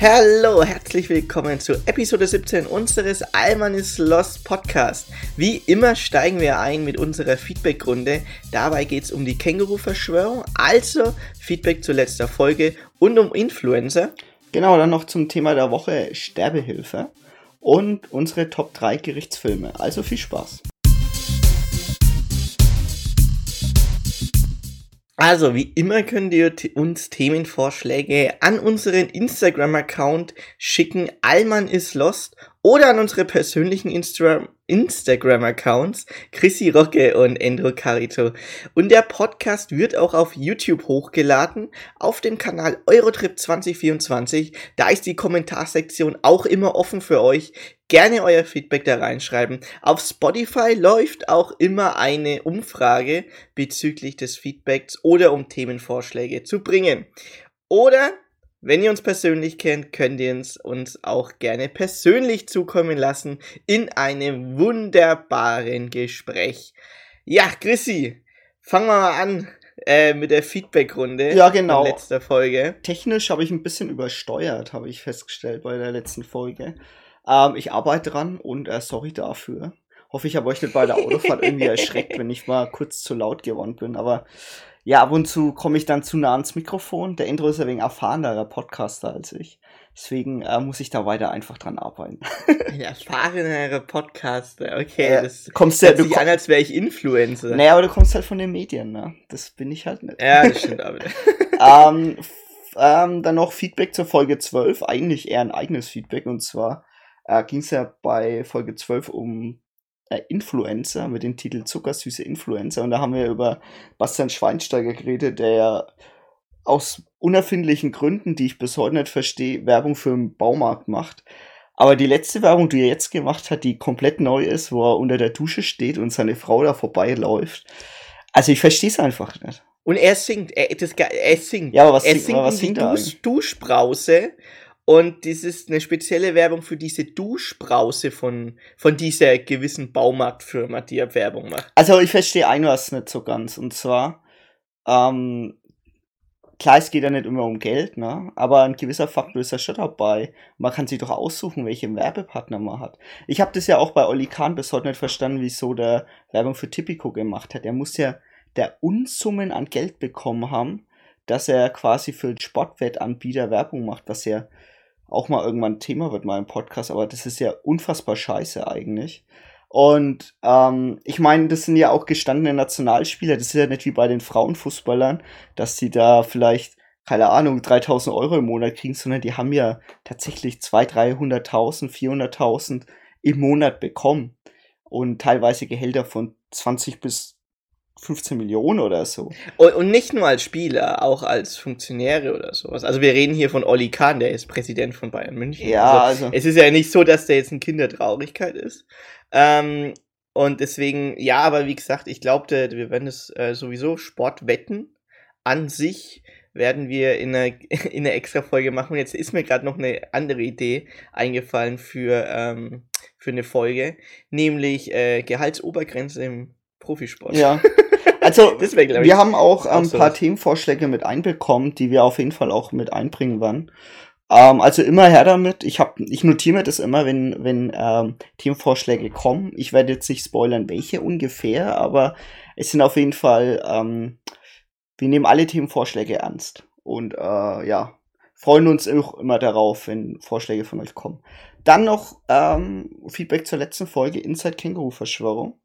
Hallo, herzlich willkommen zu Episode 17 unseres Alman is Lost Podcast. Wie immer steigen wir ein mit unserer Feedback-Runde. Dabei geht es um die Känguru-Verschwörung, also Feedback zur letzten Folge und um Influencer. Genau, dann noch zum Thema der Woche Sterbehilfe und unsere Top 3 Gerichtsfilme. Also viel Spaß. Also, wie immer könnt ihr uns Themenvorschläge an unseren Instagram-Account schicken. Alman is lost oder an unsere persönlichen Insta Instagram-Accounts Chrissy Rocke und Endro Carito. Und der Podcast wird auch auf YouTube hochgeladen, auf dem Kanal Eurotrip 2024. Da ist die Kommentarsektion auch immer offen für euch. Gerne euer Feedback da reinschreiben. Auf Spotify läuft auch immer eine Umfrage bezüglich des Feedbacks oder um Themenvorschläge zu bringen. Oder wenn ihr uns persönlich kennt, könnt ihr uns, uns auch gerne persönlich zukommen lassen in einem wunderbaren Gespräch. Ja, Chrissy, fangen wir mal an äh, mit der Feedback-Runde. Ja, genau. Letzter Folge. Technisch habe ich ein bisschen übersteuert, habe ich festgestellt bei der letzten Folge. Ähm, ich arbeite dran und äh, sorry dafür. Hoffe, ich habe euch nicht bei der Autofahrt irgendwie erschreckt, wenn ich mal kurz zu laut geworden bin. Aber ja, ab und zu komme ich dann zu nah ans Mikrofon. Der Intro ist ein wenig erfahrenerer Podcaster als ich. Deswegen äh, muss ich da weiter einfach dran arbeiten. Ein erfahrenerer Podcaster, okay. Ja, das kommst hört ja, sich an, als wäre ich Influencer. Naja, aber du kommst halt von den Medien, ne? Das bin ich halt nicht. Ja, das stimmt aber. ähm, ähm, dann noch Feedback zur Folge 12. Eigentlich eher ein eigenes Feedback. Und zwar äh, ging es ja bei Folge 12 um äh, Influencer mit dem Titel Zuckersüße Influencer. Und da haben wir über Bastian Schweinsteiger geredet, der ja aus unerfindlichen Gründen, die ich bis heute nicht verstehe, Werbung für den Baumarkt macht. Aber die letzte Werbung, die er jetzt gemacht hat, die komplett neu ist, wo er unter der Dusche steht und seine Frau da vorbeiläuft. Also ich verstehe es einfach nicht. Und er singt, er, das, er singt. Ja, aber was er singt, singt was singt er Dusch? Duschbrause. Und das ist eine spezielle Werbung für diese Duschbrause von, von dieser gewissen Baumarktfirma, die er Werbung macht. Also ich verstehe ein was nicht so ganz. Und zwar, ähm, klar, es geht ja nicht immer um Geld, ne? Aber ein gewisser Faktor ist ja schon dabei. Man kann sich doch aussuchen, welche Werbepartner man hat. Ich habe das ja auch bei Olli Kahn bis heute nicht verstanden, wieso der Werbung für Tipico gemacht hat. Er muss ja der Unsummen an Geld bekommen haben, dass er quasi für den Sportwettanbieter Werbung macht, was ja auch mal irgendwann Thema wird mal im Podcast, aber das ist ja unfassbar scheiße eigentlich. Und ähm, ich meine, das sind ja auch gestandene Nationalspieler. Das ist ja nicht wie bei den Frauenfußballern, dass die da vielleicht, keine Ahnung, 3000 Euro im Monat kriegen, sondern die haben ja tatsächlich 200.000, 300.000, 400.000 im Monat bekommen. Und teilweise Gehälter von 20 bis 15 Millionen oder so. Und, nicht nur als Spieler, auch als Funktionäre oder sowas. Also wir reden hier von Olli Kahn, der ist Präsident von Bayern München. Ja, also. Es ist ja nicht so, dass der jetzt ein Kind der Traurigkeit ist. Ähm, und deswegen, ja, aber wie gesagt, ich glaube, wir werden es äh, sowieso Sportwetten an sich werden wir in einer, in einer extra Folge machen. Und jetzt ist mir gerade noch eine andere Idee eingefallen für, ähm, für eine Folge, nämlich äh, Gehaltsobergrenze im Profisport. Ja. Also, glaub ich, wir haben auch ein so paar. Themenvorschläge mit einbekommen, die wir auf jeden Fall auch mit einbringen werden. Ähm, also immer her damit. Ich hab, ich notiere mir das immer, wenn, wenn ähm, Themenvorschläge kommen. Ich werde jetzt nicht spoilern, welche ungefähr, aber es sind auf jeden Fall, ähm, wir nehmen alle Themenvorschläge ernst. Und äh, ja, freuen uns auch immer darauf, wenn Vorschläge von euch kommen. Dann noch ähm, Feedback zur letzten Folge Inside Känguru Verschwörung.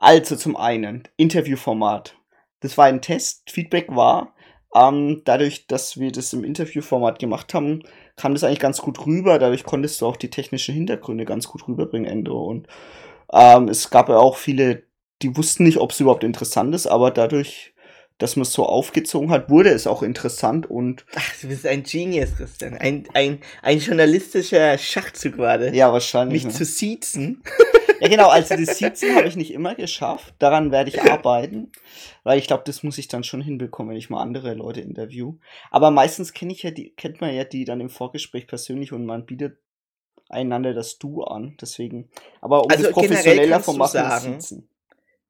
Also zum einen Interviewformat. Das war ein Test. Feedback war, ähm, dadurch, dass wir das im Interviewformat gemacht haben, kam das eigentlich ganz gut rüber. Dadurch konntest du auch die technischen Hintergründe ganz gut rüberbringen, Endo. Und ähm, es gab ja auch viele, die wussten nicht, ob es überhaupt interessant ist, aber dadurch, dass man es so aufgezogen hat, wurde es auch interessant und Ach, du bist ein Genius, Christian. Ein, ein, ein journalistischer Schachzug gerade. ja, wahrscheinlich. Mich ne? zu siezen. Ja, genau, also das Siezen habe ich nicht immer geschafft. Daran werde ich arbeiten. Weil ich glaube, das muss ich dann schon hinbekommen, wenn ich mal andere Leute interview. Aber meistens kenne ich ja die, kennt man ja die dann im Vorgespräch persönlich und man bietet einander das Du an. Deswegen. Aber um Also das generell professioneller sagen- ist Siezen.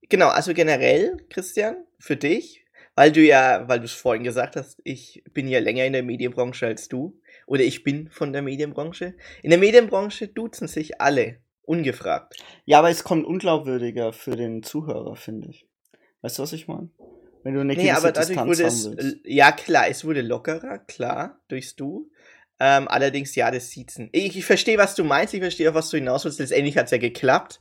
Genau, also generell, Christian, für dich, weil du ja, weil du es vorhin gesagt hast, ich bin ja länger in der Medienbranche als du oder ich bin von der Medienbranche. In der Medienbranche duzen sich alle, ungefragt. Ja, aber es kommt unglaubwürdiger für den Zuhörer, finde ich. Weißt du, was ich meine? Wenn du eine Nee, aber dadurch Distanz wurde es, willst. ja klar, es wurde lockerer, klar, durchs Du. Ähm, allerdings, ja, das Siezen. Ich, ich verstehe, was du meinst, ich verstehe auch, was du hinaus willst. Letztendlich hat es ja geklappt.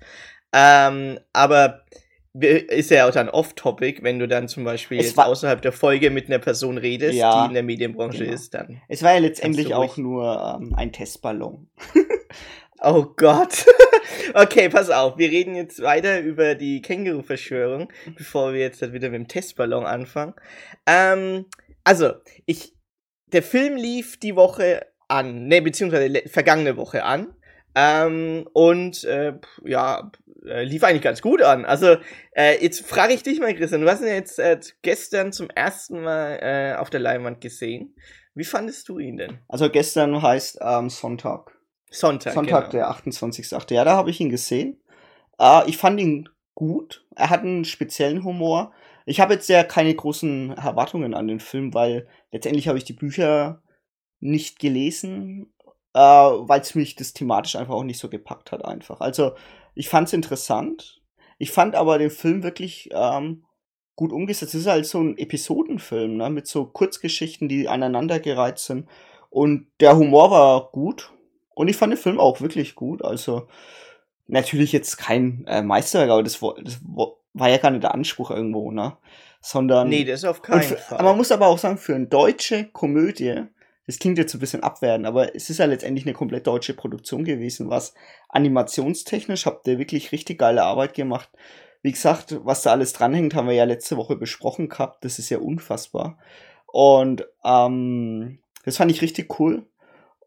Ähm, aber ist ja auch dann off-topic, wenn du dann zum Beispiel jetzt außerhalb der Folge mit einer Person redest, Ja, die in der Medienbranche genau. ist, dann. Es war ja letztendlich auch nur ähm, ein Testballon. Oh Gott. okay, pass auf. Wir reden jetzt weiter über die Känguru-Verschwörung, bevor wir jetzt wieder mit dem Testballon anfangen. Ähm, also, ich, der Film lief die Woche an, ne, beziehungsweise vergangene Woche an. Ähm, und äh, ja, äh, lief eigentlich ganz gut an. Also, äh, jetzt frage ich dich mal, Christian, du hast ihn jetzt äh, gestern zum ersten Mal äh, auf der Leinwand gesehen. Wie fandest du ihn denn? Also gestern heißt ähm, Sonntag. Sonntag. Sonntag, genau. der 28.8. Ja, da habe ich ihn gesehen. Äh, ich fand ihn gut. Er hat einen speziellen Humor. Ich habe jetzt ja keine großen Erwartungen an den Film, weil letztendlich habe ich die Bücher nicht gelesen, äh, weil es mich das thematisch einfach auch nicht so gepackt hat einfach. Also ich fand es interessant. Ich fand aber den Film wirklich ähm, gut umgesetzt. Es ist halt so ein Episodenfilm, ne, mit so Kurzgeschichten, die aneinandergereiht sind. Und der Humor war gut. Und ich fand den Film auch wirklich gut. Also natürlich jetzt kein äh, Meisterwerk, aber das, das war ja gar nicht der Anspruch irgendwo, ne? Sondern. Nee, das auf und keinen für, Fall. aber man muss aber auch sagen, für eine deutsche Komödie, das klingt jetzt ein bisschen abwertend, aber es ist ja letztendlich eine komplett deutsche Produktion gewesen, was animationstechnisch habt ihr wirklich richtig geile Arbeit gemacht. Wie gesagt, was da alles dranhängt, haben wir ja letzte Woche besprochen gehabt. Das ist ja unfassbar. Und ähm, das fand ich richtig cool.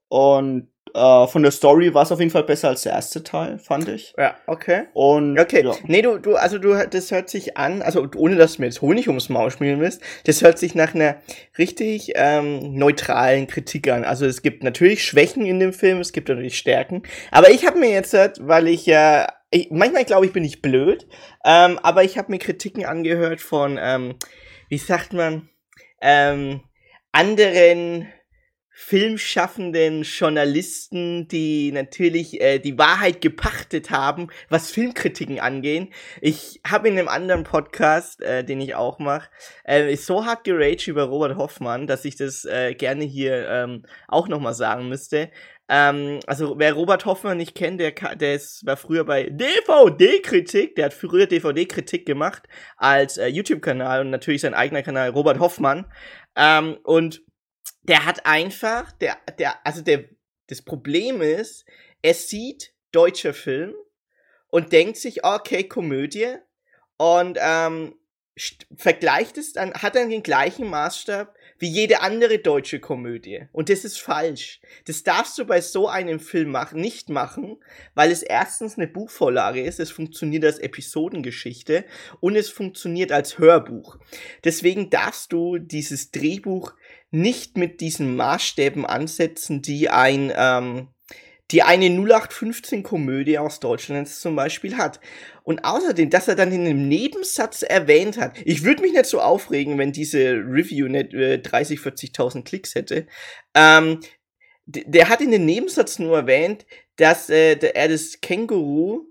Und äh, von der Story war es auf jeden Fall besser als der erste Teil, fand ich. Ja, okay. Und Okay, ja. nee, du, du, also du, das hört sich an, also ohne dass du mir jetzt Honig ums Maul schmieren willst, das hört sich nach einer richtig ähm, neutralen Kritik an. Also es gibt natürlich Schwächen in dem Film, es gibt natürlich Stärken, aber ich habe mir jetzt, halt, weil ich ja, ich, manchmal glaube ich, bin ich blöd, ähm, aber ich habe mir Kritiken angehört von, ähm, wie sagt man, ähm, anderen filmschaffenden Journalisten, die natürlich äh, die Wahrheit gepachtet haben, was Filmkritiken angehen. Ich habe in einem anderen Podcast, äh, den ich auch mache, äh, so hart geraged über Robert Hoffmann, dass ich das äh, gerne hier ähm, auch nochmal sagen müsste. Ähm, also wer Robert Hoffmann nicht kennt, der, der ist, war früher bei DVD-Kritik, der hat früher DVD-Kritik gemacht als äh, YouTube-Kanal und natürlich sein eigener Kanal Robert Hoffmann. Ähm, und der hat einfach, der, der, also der, das Problem ist, er sieht deutscher Film und denkt sich, okay, Komödie und ähm, vergleicht es dann, hat dann den gleichen Maßstab wie jede andere deutsche Komödie. Und das ist falsch. Das darfst du bei so einem Film machen, nicht machen, weil es erstens eine Buchvorlage ist, es funktioniert als Episodengeschichte und es funktioniert als Hörbuch. Deswegen darfst du dieses Drehbuch nicht mit diesen Maßstäben ansetzen, die ein, ähm, die eine 0815-Komödie aus Deutschland zum Beispiel hat. Und außerdem, dass er dann in einem Nebensatz erwähnt hat, ich würde mich nicht so aufregen, wenn diese Review nicht äh, 30, 40.000 Klicks hätte. Ähm, der hat in dem Nebensatz nur erwähnt, dass äh, er das Känguru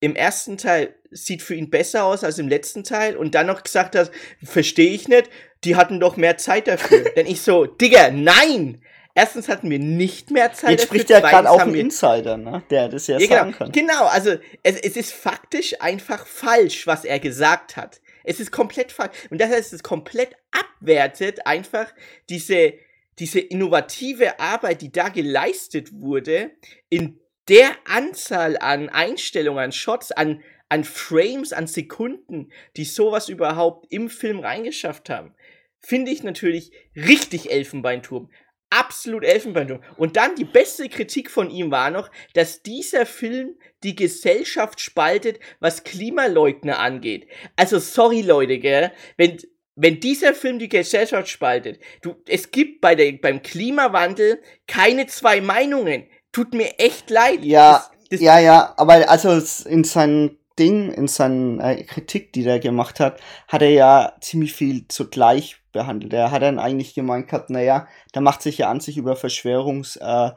im ersten Teil sieht für ihn besser aus als im letzten Teil und dann noch gesagt hat, verstehe ich nicht, die hatten doch mehr Zeit dafür. Denn ich so, Digga, nein! Erstens hatten wir nicht mehr Zeit Jetzt dafür. spricht ja gerade auch ein Insider, ne? der das ja, ja, sagen genau, kann. genau, also es, es ist faktisch einfach falsch, was er gesagt hat. Es ist komplett falsch. Und das heißt, es komplett abwertet einfach diese, diese innovative Arbeit, die da geleistet wurde, in der Anzahl an Einstellungen, an Shots, an, an Frames, an Sekunden, die sowas überhaupt im Film reingeschafft haben. Finde ich natürlich richtig Elfenbeinturm. Absolut Elfenbeinturm. Und dann die beste Kritik von ihm war noch, dass dieser Film die Gesellschaft spaltet, was Klimaleugner angeht. Also sorry Leute, gell, wenn wenn dieser Film die Gesellschaft spaltet, du, es gibt bei der, beim Klimawandel keine zwei Meinungen. Tut mir echt leid. Ja, Das, das, Ja, ja, aber also in seinen Ding, in seiner äh, Kritik, die er gemacht hat, hat er ja ziemlich viel zugleich behandelt. Er hat dann eigentlich gemeint gehabt, naja, da macht sich ja an sich über Verschwörungs, äh,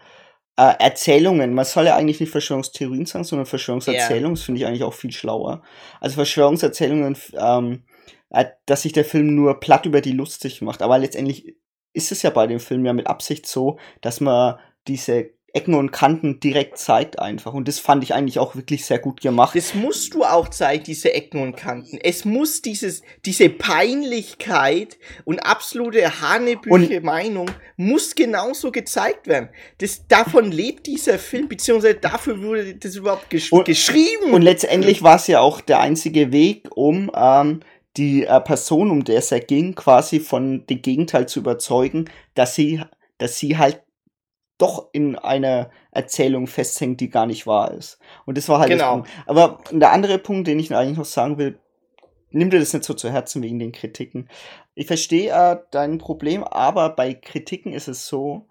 äh, Erzählungen. Man soll ja eigentlich nicht Verschwörungstheorien sagen, sondern Verschwörungserzählungen. Das finde ich eigentlich auch viel schlauer. Also Verschwörungserzählungen, ähm, äh, dass sich der Film nur platt über die lustig macht. Aber letztendlich ist es ja bei dem Film ja mit Absicht so, dass man diese Ecken und Kanten direkt zeigt einfach. Und das fand ich eigentlich auch wirklich sehr gut gemacht. Das musst du auch zeigen, diese Ecken und Kanten. Es muss dieses, diese Peinlichkeit und absolute hanebüche Meinung muss genauso gezeigt werden. Das, davon lebt dieser Film, beziehungsweise dafür wurde das überhaupt gesch und, geschrieben. Und letztendlich war es ja auch der einzige Weg, um ähm, die äh, Person, um der es ja ging, quasi von dem Gegenteil zu überzeugen, dass sie, dass sie halt doch in einer Erzählung festhängt, die gar nicht wahr ist. Und das war halt genau. Aber der andere Punkt, den ich eigentlich noch sagen will, nimm dir das nicht so zu Herzen wegen den Kritiken. Ich verstehe äh, dein Problem, aber bei Kritiken ist es so,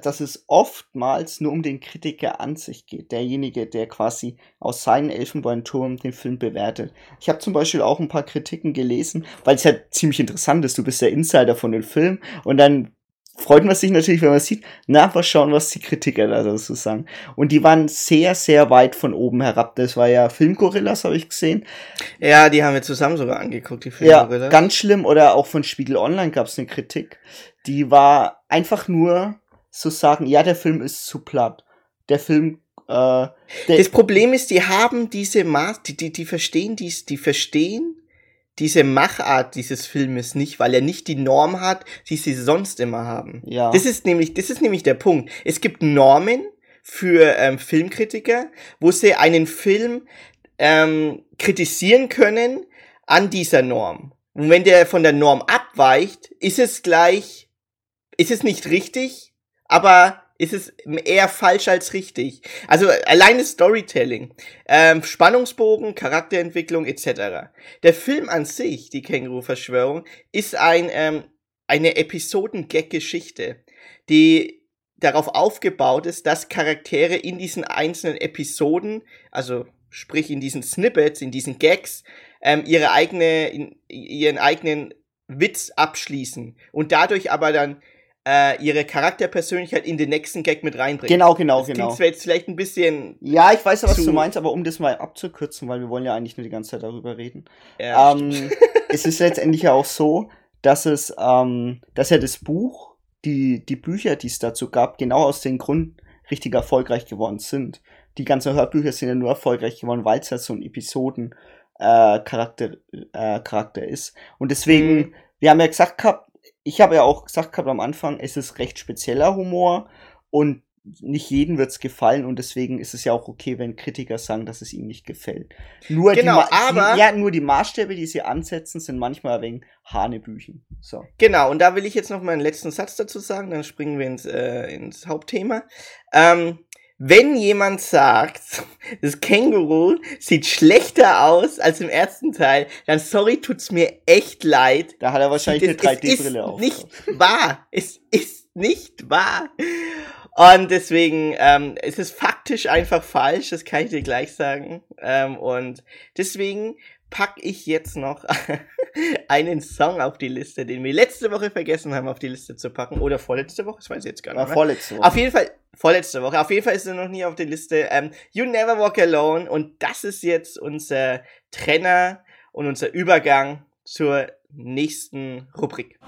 dass es oftmals nur um den Kritiker an sich geht, derjenige, der quasi aus seinem Elfenbeinturm den Film bewertet. Ich habe zum Beispiel auch ein paar Kritiken gelesen, weil es ja ziemlich interessant ist. Du bist der Insider von dem Film und dann freut man sich natürlich, wenn man sieht, na, mal schauen, was die Kritiker da dazu sagen. Und die waren sehr, sehr weit von oben herab. Das war ja Filmgorillas, habe ich gesehen. Ja, die haben wir zusammen sogar angeguckt, die Filmgorillas. Ja, ganz schlimm. Oder auch von Spiegel Online gab es eine Kritik. Die war einfach nur zu sagen, ja, der Film ist zu platt. Der Film äh, das Problem ist, die haben diese Maß, die, die, die verstehen dies, die verstehen diese Machart dieses Filmes nicht, weil er nicht die Norm hat, die sie sonst immer haben. Ja. Das ist nämlich, das ist nämlich der Punkt. Es gibt Normen für ähm, Filmkritiker, wo sie einen Film ähm, kritisieren können an dieser Norm. Und wenn der von der Norm abweicht, ist es gleich, ist es nicht richtig, aber ist es eher falsch als richtig. Also alleine Storytelling, ähm, Spannungsbogen, Charakterentwicklung etc. Der Film an sich, die Känguru-Verschwörung, ist ein, ähm, eine Episoden-Gag-Geschichte, die darauf aufgebaut ist, dass Charaktere in diesen einzelnen Episoden, also sprich in diesen Snippets, in diesen Gags, ähm, ihre eigene, in, ihren eigenen Witz abschließen und dadurch aber dann äh, ihre Charakterpersönlichkeit in den nächsten Gag mit reinbringen. Genau, genau, das genau. Das jetzt vielleicht ein bisschen. Ja, ich weiß ja, was du meinst, aber um das mal abzukürzen, weil wir wollen ja eigentlich nur die ganze Zeit darüber reden. Ja, ähm, es ist letztendlich ja auch so, dass es, ähm, dass ja das Buch, die, die Bücher, die es dazu gab, genau aus dem Grund richtig erfolgreich geworden sind. Die ganzen Hörbücher sind ja nur erfolgreich geworden, weil es ja so ein Episoden äh, Charakter, äh, Charakter ist. Und deswegen, mhm. wir haben ja gesagt gehabt, ich habe ja auch gesagt gehabt am Anfang, es ist recht spezieller Humor und nicht jedem wird's gefallen und deswegen ist es ja auch okay, wenn Kritiker sagen, dass es ihnen nicht gefällt. Nur genau, die, aber ja, nur die Maßstäbe, die sie ansetzen, sind manchmal wenig Hanebüchen. So. Genau, und da will ich jetzt noch mal einen letzten Satz dazu sagen, dann springen wir ins, äh, ins Hauptthema. Ähm, wenn jemand sagt, das Känguru sieht schlechter aus als im ersten Teil, dann sorry, tut's mir echt leid. Da hat er wahrscheinlich eine 3D-Brille auf. Nicht wahr. Es ist nicht wahr. Und deswegen ähm, es ist faktisch einfach falsch, das kann ich dir gleich sagen. Ähm, und deswegen pack ich jetzt noch einen Song auf die Liste, den wir letzte Woche vergessen haben, auf die Liste zu packen. Oder vorletzte Woche, das weiß ich jetzt gar nicht. Mehr. Vorletzte Woche. Auf jeden Fall, vorletzte Woche. Auf jeden Fall ist er noch nie auf der Liste. Ähm, you Never Walk Alone. Und das ist jetzt unser Trenner und unser Übergang zur nächsten Rubrik.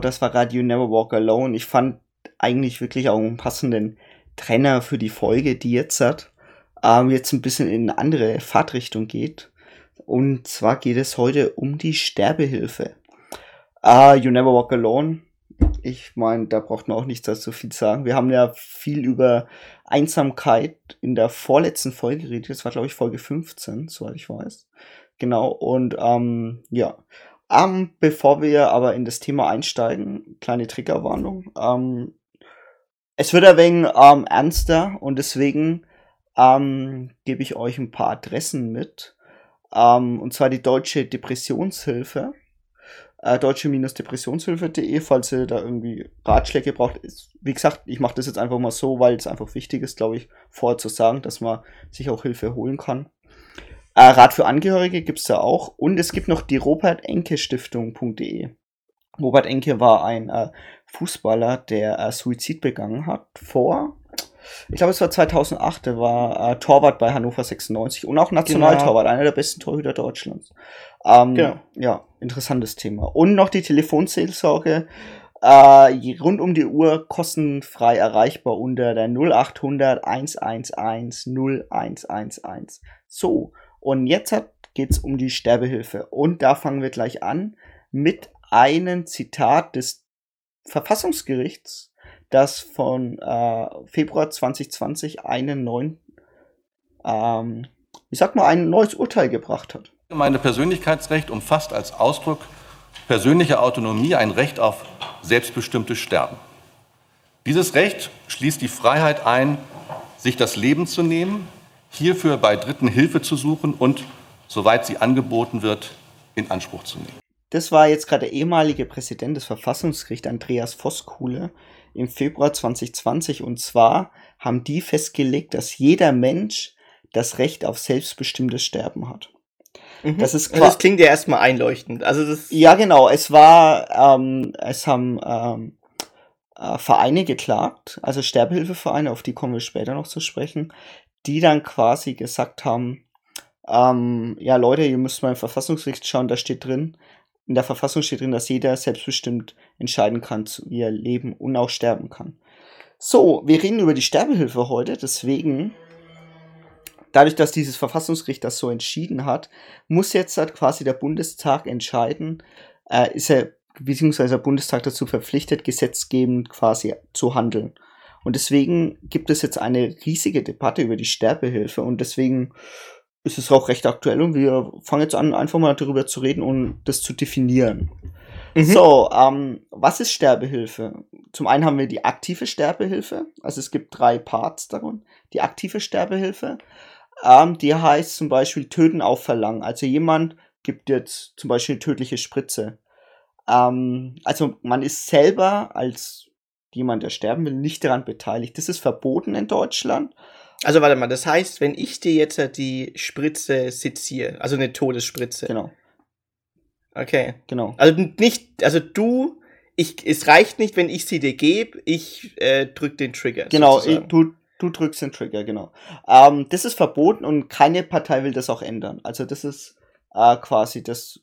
Das war gerade You Never Walk Alone. Ich fand eigentlich wirklich auch einen passenden Trenner für die Folge, die jetzt hat, ähm, jetzt ein bisschen in eine andere Fahrtrichtung geht. Und zwar geht es heute um die Sterbehilfe. Uh, you Never Walk Alone Ich meine, da braucht man auch nicht dazu viel sagen. Wir haben ja viel über Einsamkeit in der vorletzten Folge geredet. Das war, glaube ich, Folge 15, soweit ich weiß. Genau, und ähm, ja. Ähm, bevor wir aber in das Thema einsteigen, kleine Triggerwarnung. Ähm, es wird ein wenig ähm, ernster und deswegen ähm, gebe ich euch ein paar Adressen mit. Ähm, und zwar die Deutsche Depressionshilfe. Äh, deutsche-depressionshilfe.de, falls ihr da irgendwie Ratschläge braucht. Wie gesagt, ich mache das jetzt einfach mal so, weil es einfach wichtig ist, glaube ich, vorher zu sagen, dass man sich auch Hilfe holen kann. Äh, Rat für Angehörige gibt es da auch. Und es gibt noch die Robert-Enke-Stiftung.de. Robert Enke war ein äh, Fußballer, der äh, Suizid begangen hat vor, ich glaube, es war 2008, der war äh, Torwart bei Hannover 96 und auch Nationaltorwart, genau. einer der besten Torhüter Deutschlands. Ähm, genau. Ja, interessantes Thema. Und noch die Telefonseelsorge, äh, rund um die Uhr kostenfrei erreichbar unter der 0800 111 0111. So, und jetzt geht es um die Sterbehilfe. Und da fangen wir gleich an mit einem Zitat des Verfassungsgerichts, das von äh, Februar 2020 einen neuen, ähm, ich sag mal, ein neues Urteil gebracht hat. Meine Persönlichkeitsrecht umfasst als Ausdruck persönlicher Autonomie ein Recht auf selbstbestimmtes Sterben. Dieses Recht schließt die Freiheit ein, sich das Leben zu nehmen, hierfür bei Dritten Hilfe zu suchen und, soweit sie angeboten wird, in Anspruch zu nehmen. Das war jetzt gerade der ehemalige Präsident des Verfassungsgerichts, Andreas Voskuhle, im Februar 2020. Und zwar haben die festgelegt, dass jeder Mensch das Recht auf selbstbestimmtes Sterben hat. Mhm. Das, ist das klingt ja erstmal einleuchtend. Also das ja, genau. Es war, ähm, es haben ähm, äh, Vereine geklagt, also Sterbehilfevereine, auf die kommen wir später noch zu sprechen, die dann quasi gesagt haben, ähm, ja Leute, ihr müsst mal im Verfassungsgericht schauen, da steht drin, in der Verfassung steht drin, dass jeder selbstbestimmt entscheiden kann, wie er leben und auch sterben kann. So, wir reden über die Sterbehilfe heute, deswegen, dadurch, dass dieses Verfassungsgericht das so entschieden hat, muss jetzt halt quasi der Bundestag entscheiden, äh, ist er, beziehungsweise der Bundestag dazu verpflichtet, gesetzgebend quasi zu handeln. Und deswegen gibt es jetzt eine riesige Debatte über die Sterbehilfe und deswegen ist es auch recht aktuell und wir fangen jetzt an, einfach mal darüber zu reden und das zu definieren. Mhm. So, ähm, was ist Sterbehilfe? Zum einen haben wir die aktive Sterbehilfe, also es gibt drei Parts darin. Die aktive Sterbehilfe, ähm, die heißt zum Beispiel Töten auf Verlangen. Also jemand gibt jetzt zum Beispiel eine tödliche Spritze. Ähm, also man ist selber als jemand, der sterben will, nicht daran beteiligt. Das ist verboten in Deutschland. Also warte mal, das heißt, wenn ich dir jetzt die Spritze seziere, also eine Todesspritze. Genau. Okay. Genau. Also nicht, also du, ich, es reicht nicht, wenn ich sie dir gebe, ich äh, drück den Trigger. Genau, ich, du, du drückst den Trigger, genau. Ähm, das ist verboten und keine Partei will das auch ändern. Also das ist äh, quasi das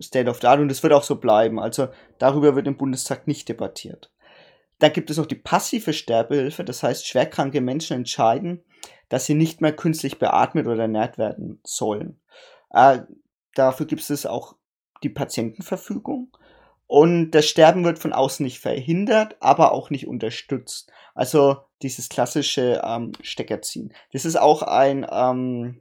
State of the Art und das wird auch so bleiben. Also darüber wird im Bundestag nicht debattiert. Dann gibt es noch die passive Sterbehilfe, das heißt, schwerkranke Menschen entscheiden, dass sie nicht mehr künstlich beatmet oder ernährt werden sollen. Äh, dafür gibt es auch die Patientenverfügung. Und das Sterben wird von außen nicht verhindert, aber auch nicht unterstützt. Also dieses klassische ähm, Steckerziehen. Das ist auch ein, ähm,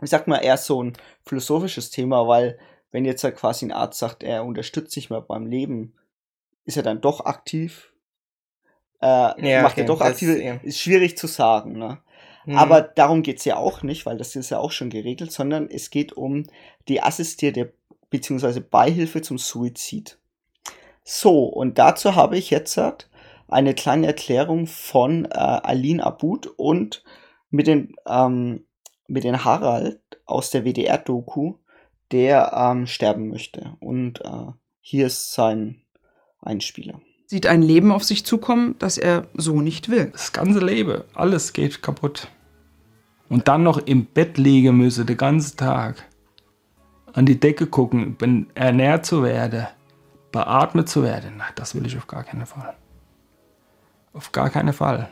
ich sag mal, eher so ein philosophisches Thema, weil wenn jetzt halt quasi ein Arzt sagt, er unterstützt sich mehr beim Leben, ist er dann doch aktiv? Äh, ja, macht okay, er doch aktiv? Ist schwierig zu sagen. Ne? Mhm. Aber darum geht es ja auch nicht, weil das ist ja auch schon geregelt, sondern es geht um die assistierte bzw. Beihilfe zum Suizid. So, und dazu habe ich jetzt eine kleine Erklärung von äh, Aline Abud und mit den, ähm, mit den Harald aus der WDR-Doku, der ähm, sterben möchte. Und äh, hier ist sein Einspieler. Sieht ein Leben auf sich zukommen, das er so nicht will. Das ganze Leben, alles geht kaputt und dann noch im Bett liegen müsse den ganzen Tag, an die Decke gucken, ernährt zu werden, beatmet zu werden, na, das will ich auf gar keinen Fall. Auf gar keinen Fall.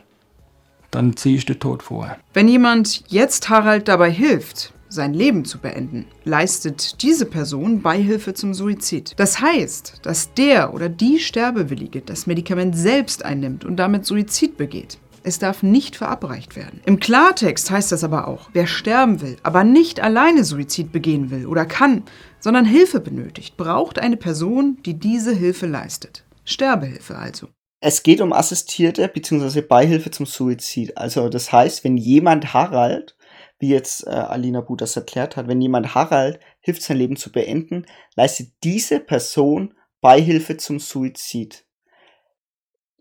Dann ziehe ich den Tod vor. Wenn jemand jetzt Harald dabei hilft, sein Leben zu beenden, leistet diese Person Beihilfe zum Suizid. Das heißt, dass der oder die Sterbewillige das Medikament selbst einnimmt und damit Suizid begeht. Es darf nicht verabreicht werden. Im Klartext heißt das aber auch, wer sterben will, aber nicht alleine Suizid begehen will oder kann, sondern Hilfe benötigt, braucht eine Person, die diese Hilfe leistet. Sterbehilfe also. Es geht um assistierte bzw. Beihilfe zum Suizid. Also das heißt, wenn jemand Harald, wie jetzt äh, Alina But das erklärt hat, wenn jemand Harald hilft, sein Leben zu beenden, leistet diese Person Beihilfe zum Suizid.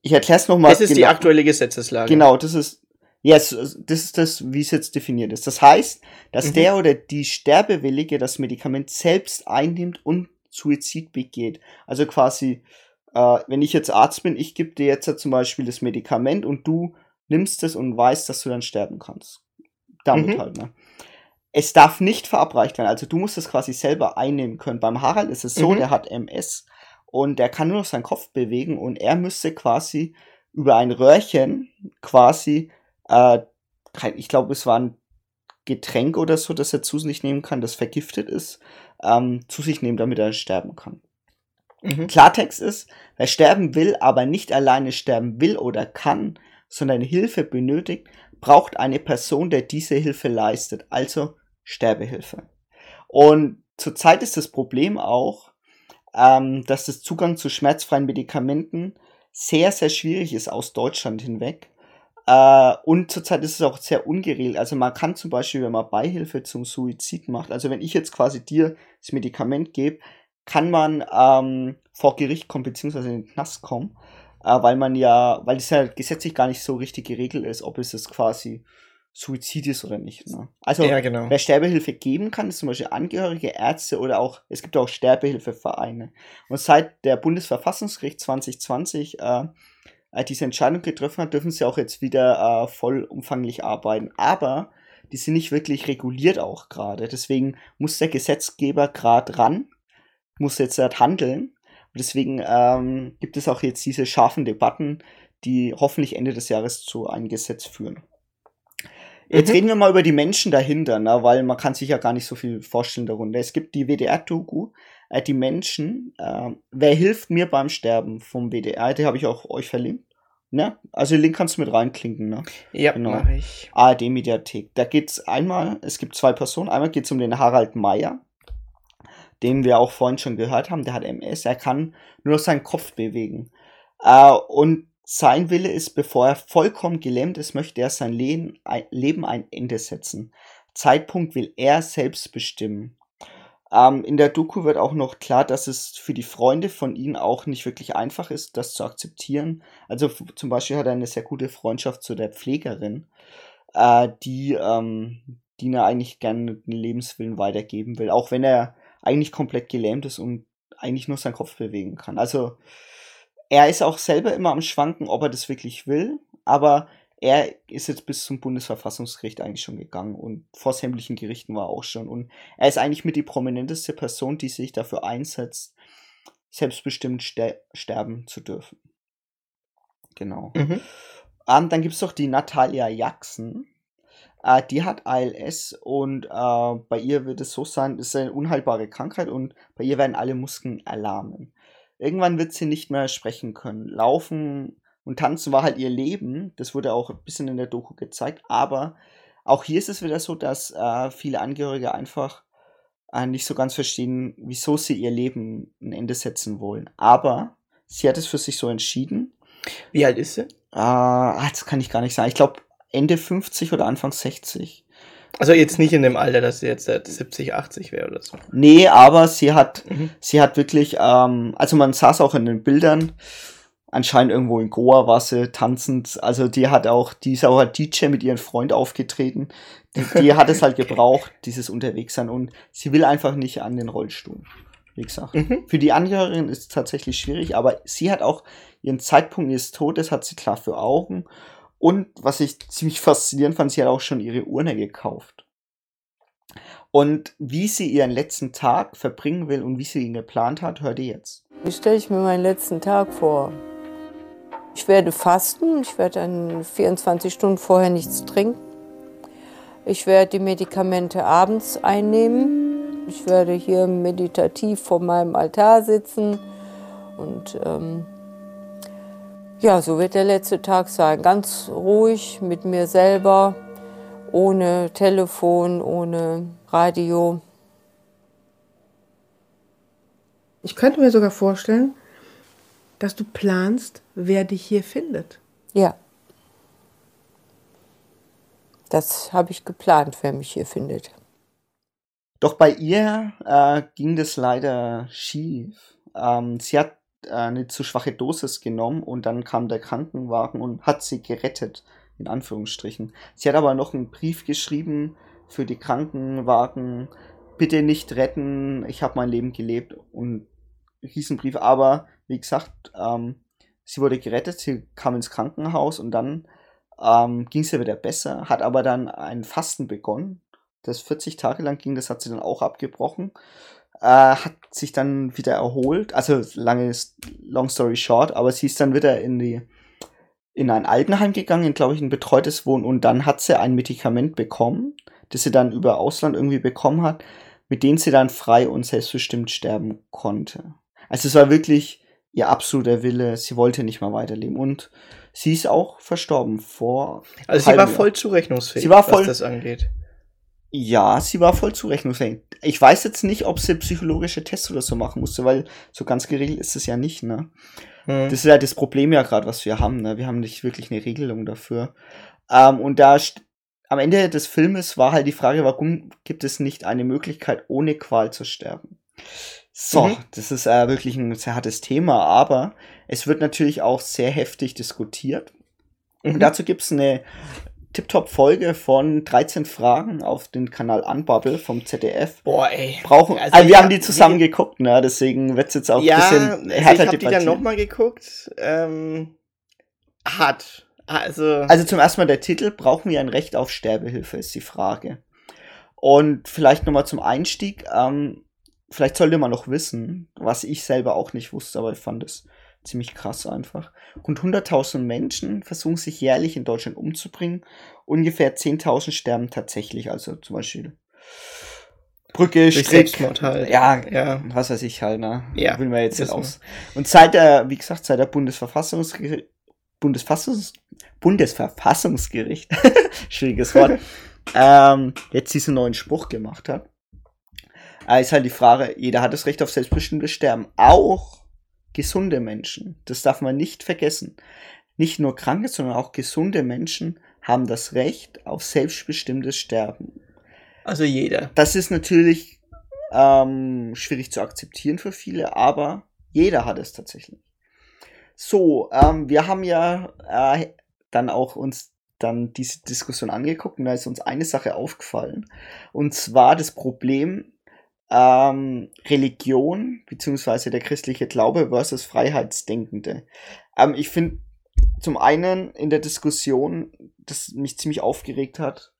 Ich erkläre es nochmal. Das ist genau. die aktuelle Gesetzeslage. Genau, das ist, yes, das ist das, wie es jetzt definiert ist. Das heißt, dass mhm. der oder die Sterbewillige das Medikament selbst einnimmt und Suizid begeht. Also quasi, äh, wenn ich jetzt Arzt bin, ich gebe dir jetzt zum Beispiel das Medikament und du nimmst es und weißt, dass du dann sterben kannst. Damit mhm. halt, ne? Es darf nicht verabreicht werden. Also du musst es quasi selber einnehmen können. Beim Harald ist es so, mhm. der hat MS und der kann nur noch seinen Kopf bewegen und er müsste quasi über ein Röhrchen quasi, äh, ich glaube, es war ein Getränk oder so, das er zu sich nehmen kann, das vergiftet ist, ähm, zu sich nehmen, damit er sterben kann. Mhm. Klartext ist, wer sterben will, aber nicht alleine sterben will oder kann, sondern Hilfe benötigt, braucht eine Person, der diese Hilfe leistet, also Sterbehilfe. Und zurzeit ist das Problem auch, ähm, dass das Zugang zu schmerzfreien Medikamenten sehr, sehr schwierig ist aus Deutschland hinweg. Äh, und zurzeit ist es auch sehr ungeregelt. Also man kann zum Beispiel, wenn man Beihilfe zum Suizid macht, also wenn ich jetzt quasi dir das Medikament gebe, kann man ähm, vor Gericht kommen, beziehungsweise in den Knast kommen, weil man ja, weil es ja gesetzlich gar nicht so richtig geregelt ist, ob es das quasi Suizid ist oder nicht. Ne? Also ja, genau. wer Sterbehilfe geben kann, ist zum Beispiel Angehörige, Ärzte oder auch, es gibt auch Sterbehilfevereine. Und seit der Bundesverfassungsgericht 2020 äh, äh, diese Entscheidung getroffen hat, dürfen sie auch jetzt wieder äh, vollumfanglich arbeiten. Aber die sind nicht wirklich reguliert auch gerade. Deswegen muss der Gesetzgeber gerade ran, muss jetzt halt handeln. Und deswegen ähm, gibt es auch jetzt diese scharfen Debatten, die hoffentlich Ende des Jahres zu einem Gesetz führen. Jetzt mhm. reden wir mal über die Menschen dahinter, ne, weil man kann sich ja gar nicht so viel vorstellen darunter. Es gibt die WDR-Doku, äh, die Menschen, äh, wer hilft mir beim Sterben vom WDR, die habe ich auch euch verlinkt. Ne? Also den Link kannst du mit reinklinken, ne? Ja, genau. mache ich. ARD-Mediathek. Da geht's einmal, es gibt zwei Personen. Einmal geht's um den Harald Meyer, den wir auch vorhin schon gehört haben. Der hat MS, er kann nur noch seinen Kopf bewegen. Äh, und sein Wille ist, bevor er vollkommen gelähmt ist, möchte er sein Leben ein Ende setzen. Zeitpunkt will er selbst bestimmen. Ähm, in der Doku wird auch noch klar, dass es für die Freunde von ihm auch nicht wirklich einfach ist, das zu akzeptieren. Also zum Beispiel hat er eine sehr gute Freundschaft zu der Pflegerin, äh, die, ähm, die er eigentlich gerne den Lebenswillen weitergeben will, auch wenn er eigentlich komplett gelähmt ist und eigentlich nur seinen Kopf bewegen kann. Also er ist auch selber immer am Schwanken, ob er das wirklich will, aber er ist jetzt bis zum Bundesverfassungsgericht eigentlich schon gegangen und vor sämtlichen Gerichten war er auch schon. Und er ist eigentlich mit die prominenteste Person, die sich dafür einsetzt, selbstbestimmt ster sterben zu dürfen. Genau. Mhm. Ähm, dann gibt es doch die Natalia Jackson. Äh, die hat ALS und äh, bei ihr wird es so sein, es ist eine unheilbare Krankheit und bei ihr werden alle Muskeln erlahmen. Irgendwann wird sie nicht mehr sprechen können. Laufen und tanzen war halt ihr Leben. Das wurde auch ein bisschen in der Doku gezeigt. Aber auch hier ist es wieder so, dass äh, viele Angehörige einfach äh, nicht so ganz verstehen, wieso sie ihr Leben ein Ende setzen wollen. Aber sie hat es für sich so entschieden. Wie alt ist sie? Äh, das kann ich gar nicht sagen. Ich glaube Ende 50 oder Anfang 60. Also jetzt nicht in dem Alter, dass sie jetzt 70, 80 wäre oder so. Nee, aber sie hat, mhm. sie hat wirklich, ähm, also man saß auch in den Bildern, anscheinend irgendwo in Goa war sie tanzend. Also die hat auch, die ist auch DJ mit ihrem Freund aufgetreten. Die, die hat es halt gebraucht, dieses Unterwegssein und sie will einfach nicht an den Rollstuhl. Wie gesagt. Mhm. Für die Angehörigen ist es tatsächlich schwierig, aber sie hat auch ihren Zeitpunkt ihres Todes hat sie klar für Augen und was ich ziemlich faszinierend fand, sie hat auch schon ihre Urne gekauft. Und wie sie ihren letzten Tag verbringen will und wie sie ihn geplant hat, hört ihr jetzt. Wie stelle ich mir meinen letzten Tag vor? Ich werde fasten, ich werde dann 24 Stunden vorher nichts trinken. Ich werde die Medikamente abends einnehmen. Ich werde hier meditativ vor meinem Altar sitzen und ähm, ja, so wird der letzte Tag sein. Ganz ruhig mit mir selber, ohne Telefon, ohne Radio. Ich könnte mir sogar vorstellen, dass du planst, wer dich hier findet. Ja. Das habe ich geplant, wer mich hier findet. Doch bei ihr äh, ging das leider schief. Ähm, sie hat eine zu schwache Dosis genommen und dann kam der Krankenwagen und hat sie gerettet, in Anführungsstrichen. Sie hat aber noch einen Brief geschrieben für die Krankenwagen, bitte nicht retten, ich habe mein Leben gelebt und Riesenbrief, aber wie gesagt, ähm, sie wurde gerettet, sie kam ins Krankenhaus und dann ähm, ging es ihr wieder besser, hat aber dann ein Fasten begonnen, das 40 Tage lang ging, das hat sie dann auch abgebrochen, äh, hat sich dann wieder erholt, also lange long story short, aber sie ist dann wieder in die in ein Altenheim gegangen, glaube ich, ein betreutes Wohnen und dann hat sie ein Medikament bekommen, das sie dann über Ausland irgendwie bekommen hat, mit dem sie dann frei und selbstbestimmt sterben konnte. Also es war wirklich ihr absoluter Wille, sie wollte nicht mehr weiterleben und sie ist auch verstorben vor. Also sie war voll zurechnungsfähig, sie war voll, was das angeht. Ja, sie war voll zurechnungsfähig. Ich weiß jetzt nicht, ob sie psychologische Tests oder so machen musste, weil so ganz geregelt ist es ja nicht, ne? Hm. Das ist ja das Problem ja gerade, was wir haben, ne? Wir haben nicht wirklich eine Regelung dafür. Ähm, und da am Ende des Filmes war halt die Frage, warum gibt es nicht eine Möglichkeit, ohne Qual zu sterben? So, mhm. das ist äh, wirklich ein sehr hartes Thema, aber es wird natürlich auch sehr heftig diskutiert. Mhm. Und dazu gibt es eine Tiptop-Folge von 13 Fragen auf den Kanal Unbubble vom ZDF. Boah, ey. Brauchen, also, also wir haben die zusammen die, geguckt, ne? Deswegen wird es jetzt auch ja, ein bisschen härter also ich habe die dann nochmal geguckt. Ähm, hart. Also, also zum ersten Mal der Titel, brauchen wir ein Recht auf Sterbehilfe, ist die Frage. Und vielleicht nochmal zum Einstieg. Ähm, vielleicht sollte man noch wissen, was ich selber auch nicht wusste, aber ich fand es ziemlich krass einfach. Rund 100.000 Menschen versuchen sich jährlich in Deutschland umzubringen. Ungefähr 10.000 sterben tatsächlich, also zum Beispiel Brücke, Strick, halt. ja, ja, was weiß ich halt, ne? Ja. Will man jetzt nicht aus. Und seit der, wie gesagt, seit der Bundesverfassungsgericht, Bundesfassungs Bundesverfassungsgericht, schwieriges Wort, ähm, jetzt diesen neuen Spruch gemacht hat, äh, ist halt die Frage, jeder hat das Recht auf selbstbestimmtes Sterben. Auch gesunde Menschen. Das darf man nicht vergessen. Nicht nur kranke, sondern auch gesunde Menschen haben das Recht auf selbstbestimmtes Sterben. Also jeder. Das ist natürlich ähm, schwierig zu akzeptieren für viele, aber jeder hat es tatsächlich. So, ähm, wir haben ja äh, dann auch uns dann diese Diskussion angeguckt und da ist uns eine Sache aufgefallen. Und zwar das Problem, ähm, Religion beziehungsweise der christliche Glaube versus Freiheitsdenkende. Ähm, ich finde zum einen in der Diskussion, das mich ziemlich aufgeregt hat,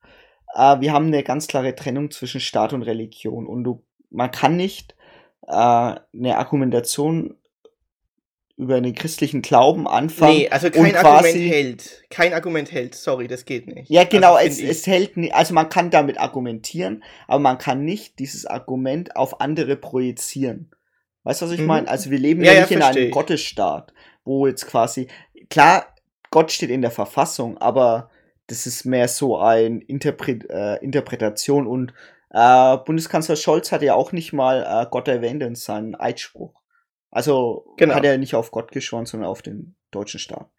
äh, wir haben eine ganz klare Trennung zwischen Staat und Religion und du, man kann nicht äh, eine Argumentation über den christlichen Glauben anfangen. Nee, also kein Argument hält. Kein Argument hält, sorry, das geht nicht. Ja, genau, also, es, es hält nicht, also man kann damit argumentieren, aber man kann nicht dieses Argument auf andere projizieren. Weißt du, was ich mhm. meine? Also wir leben ja, ja nicht ja, in einem Gottesstaat, wo jetzt quasi, klar, Gott steht in der Verfassung, aber das ist mehr so ein Interpret, äh, Interpretation und äh, Bundeskanzler Scholz hat ja auch nicht mal äh, Gott erwähnt in seinem Eidspruch. Also genau. hat er nicht auf Gott geschworen, sondern auf den deutschen Staat.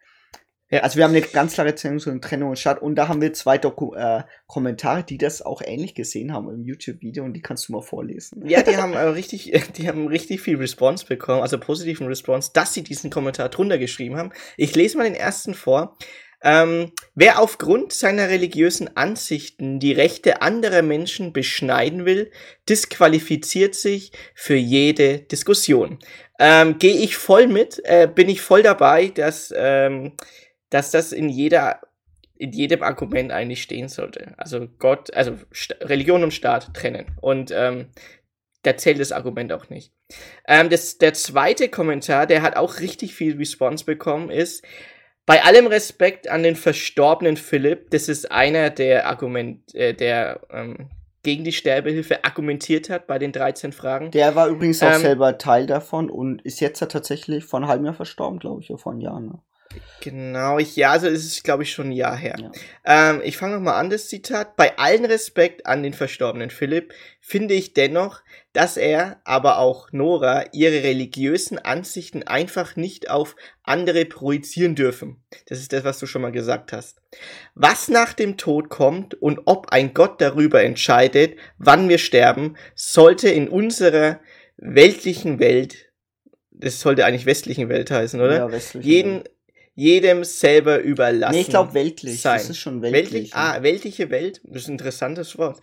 Ja. Also wir haben eine ganz klare Trennung zwischen Trennung und Staat und da haben wir zwei Doku äh, Kommentare, die das auch ähnlich gesehen haben im YouTube-Video und die kannst du mal vorlesen. Ja, die haben äh, richtig, die haben richtig viel Response bekommen, also positiven Response, dass sie diesen Kommentar drunter geschrieben haben. Ich lese mal den ersten vor. Ähm, wer aufgrund seiner religiösen Ansichten die Rechte anderer Menschen beschneiden will, disqualifiziert sich für jede Diskussion. Ähm, Gehe ich voll mit, äh, bin ich voll dabei, dass, ähm, dass das in jeder in jedem Argument eigentlich stehen sollte. Also Gott, also St Religion und Staat trennen. Und ähm, da zählt das Argument auch nicht. Ähm, das, der zweite Kommentar, der hat auch richtig viel Response bekommen, ist, bei allem Respekt an den verstorbenen Philipp, das ist einer der Argument, äh, der ähm, gegen die Sterbehilfe argumentiert hat bei den 13 Fragen. Der war übrigens auch Ähm, selber Teil davon und ist jetzt ja tatsächlich vor einem halben Jahr verstorben, glaube ich, oder vor einem Jahr. Ne? Genau, ich, ja, also es ist, glaube ich, schon ein Jahr her. Ja. Ähm, ich fange nochmal an, das Zitat. Bei allen Respekt an den verstorbenen Philipp finde ich dennoch, dass er, aber auch Nora, ihre religiösen Ansichten einfach nicht auf andere projizieren dürfen. Das ist das, was du schon mal gesagt hast. Was nach dem Tod kommt und ob ein Gott darüber entscheidet, wann wir sterben, sollte in unserer weltlichen Welt, das sollte eigentlich westlichen Welt heißen, oder? Ja, westlich. jeden, jedem selber überlassen. Nee, ich glaube weltlich. sein. Das ist schon weltlich. Weltlich, ah, weltliche Welt, das ist ein interessantes Wort.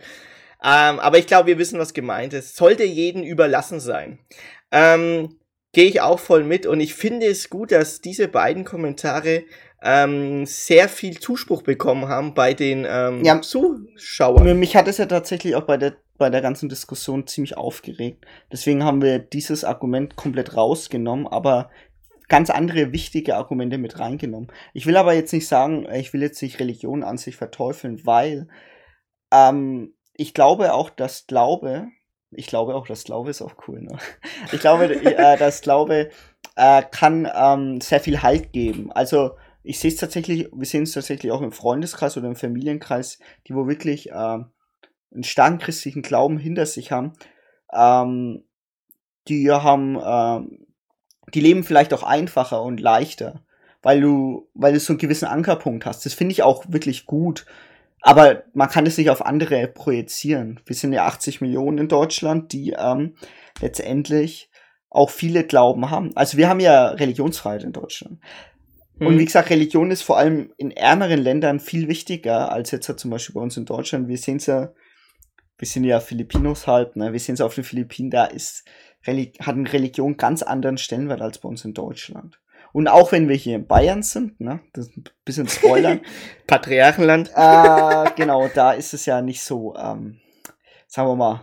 Ähm, aber ich glaube, wir wissen, was gemeint ist. Sollte jeden überlassen sein. Ähm, Gehe ich auch voll mit und ich finde es gut, dass diese beiden Kommentare ähm, sehr viel Zuspruch bekommen haben bei den ähm, Ja. Zuschauern. Mich hat es ja tatsächlich auch bei der, bei der ganzen Diskussion ziemlich aufgeregt. Deswegen haben wir dieses Argument komplett rausgenommen, aber ganz andere wichtige Argumente mit reingenommen. Ich will aber jetzt nicht sagen, äh, ich will jetzt nicht Religion an sich verteufeln, weil ähm, ich glaube auch, dass Glaube, ich glaube auch, dass Glaube ist auch cool, ne? Ich glaube, äh, dass Glaube äh, kann ähm, sehr viel Halt geben. Also ich sehe es tatsächlich, wir sehen es tatsächlich auch im Freundeskreis oder im Familienkreis, die wo wirklich ähm, einen starken christlichen Glauben hinter sich haben, ähm, die haben, ähm, die leben vielleicht auch einfacher und leichter, weil du, weil du so einen gewissen Ankerpunkt hast. Das finde ich auch wirklich gut. Aber man kann es nicht auf andere projizieren. Wir sind ja 80 Millionen in Deutschland, die ähm, letztendlich auch viele Glauben haben. Also wir haben ja Religionsfreiheit in Deutschland. Und Hm. wie gesagt, Religion ist vor allem in ärmeren Ländern viel wichtiger als jetzt halt zum Beispiel bei uns in Deutschland. Wir sehen es ja, wir sind ja Filipinos halb, ne? Wir sehen es auf den Philippinen, da ist Reli hat eine Religion ganz anderen Stellenwert als bei uns in Deutschland. Und auch wenn wir hier in Bayern sind, ne, das ist ein bisschen Spoilern, Patriarchenland. äh, genau, da ist es ja nicht so, ähm, sagen wir mal,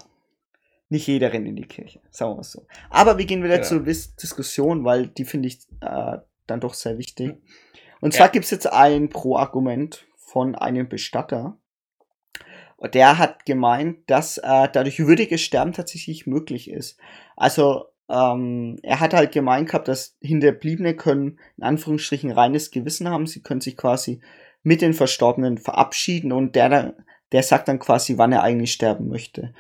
nicht jeder rennt in die Kirche, sagen wir mal so. Aber wir gehen wieder Ja. zur Dis Diskussion, weil die finde ich äh, dann doch sehr wichtig. Und zwar Ja. gibt's jetzt ein Pro-Argument von einem Bestatter. Und der hat gemeint, dass äh, dadurch würdiges Sterben tatsächlich möglich ist. Also ähm, er hat halt gemeint gehabt, dass Hinterbliebene können in Anführungsstrichen reines Gewissen haben. Sie können sich quasi mit den Verstorbenen verabschieden und der, der sagt dann quasi, wann er eigentlich sterben möchte.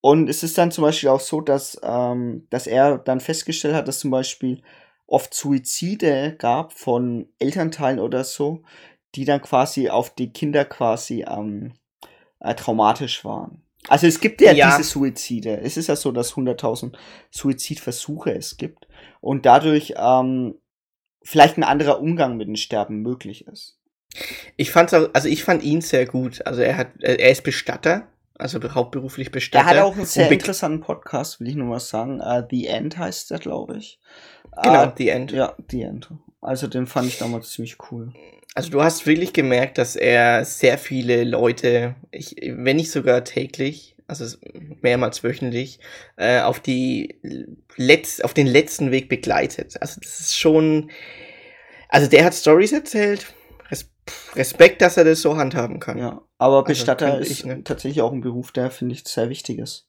Und es ist dann zum Beispiel auch so, dass, ähm, dass er dann festgestellt hat, dass zum Beispiel oft Suizide gab von Elternteilen oder so, die dann quasi auf die Kinder quasi ähm, äh, traumatisch waren. Also es gibt ja, Ja. diese Suizide. Es ist ja so, dass 100.000 Suizidversuche es gibt und dadurch ähm, vielleicht ein anderer Umgang mit dem Sterben möglich ist. Ich fand's auch, also ich fand ihn sehr gut. Also er hat, er er ist Bestatter, also hauptberuflich Bestatter. Er hat auch einen sehr interessanten Podcast, will ich nur mal sagen. Äh, The End heißt der, glaube ich. Genau, Äh, The End. Ja, The End. Also den fand ich damals ziemlich cool. Also du hast wirklich gemerkt, dass er sehr viele Leute, ich, wenn nicht sogar täglich, also mehrmals wöchentlich, äh, auf die Letz-, auf den letzten Weg begleitet. Also das ist schon, also der hat Stories erzählt. Res Respekt, dass er das so handhaben kann. Ja, aber Also, Bestatter ist ich, ne? tatsächlich auch ein Beruf, der finde ich sehr wichtig ist.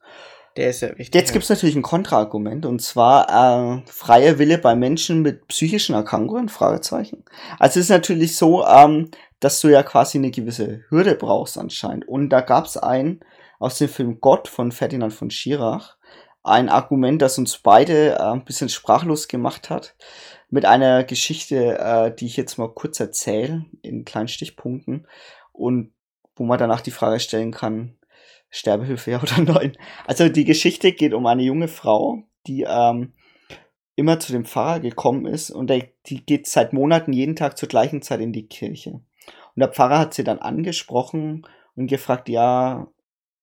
Der ist sehr wichtig. Jetzt ja. gibt es natürlich ein Kontraargument und zwar äh, freier Wille bei Menschen mit psychischen Erkrankungen? Fragezeichen. Also es ist natürlich so, ähm, dass du ja quasi eine gewisse Hürde brauchst anscheinend. Und da gab es ein aus dem Film Gott von Ferdinand von Schirach ein Argument, das uns beide äh, ein bisschen sprachlos gemacht hat, mit einer Geschichte, äh, die ich jetzt mal kurz erzähle in kleinen Stichpunkten und wo man danach die Frage stellen kann, Sterbehilfe ja oder nein. Also die Geschichte geht um eine junge Frau, die ähm, immer zu dem Pfarrer gekommen ist und der, die geht seit Monaten jeden Tag zur gleichen Zeit in die Kirche. Und der Pfarrer hat sie dann angesprochen und gefragt, ja,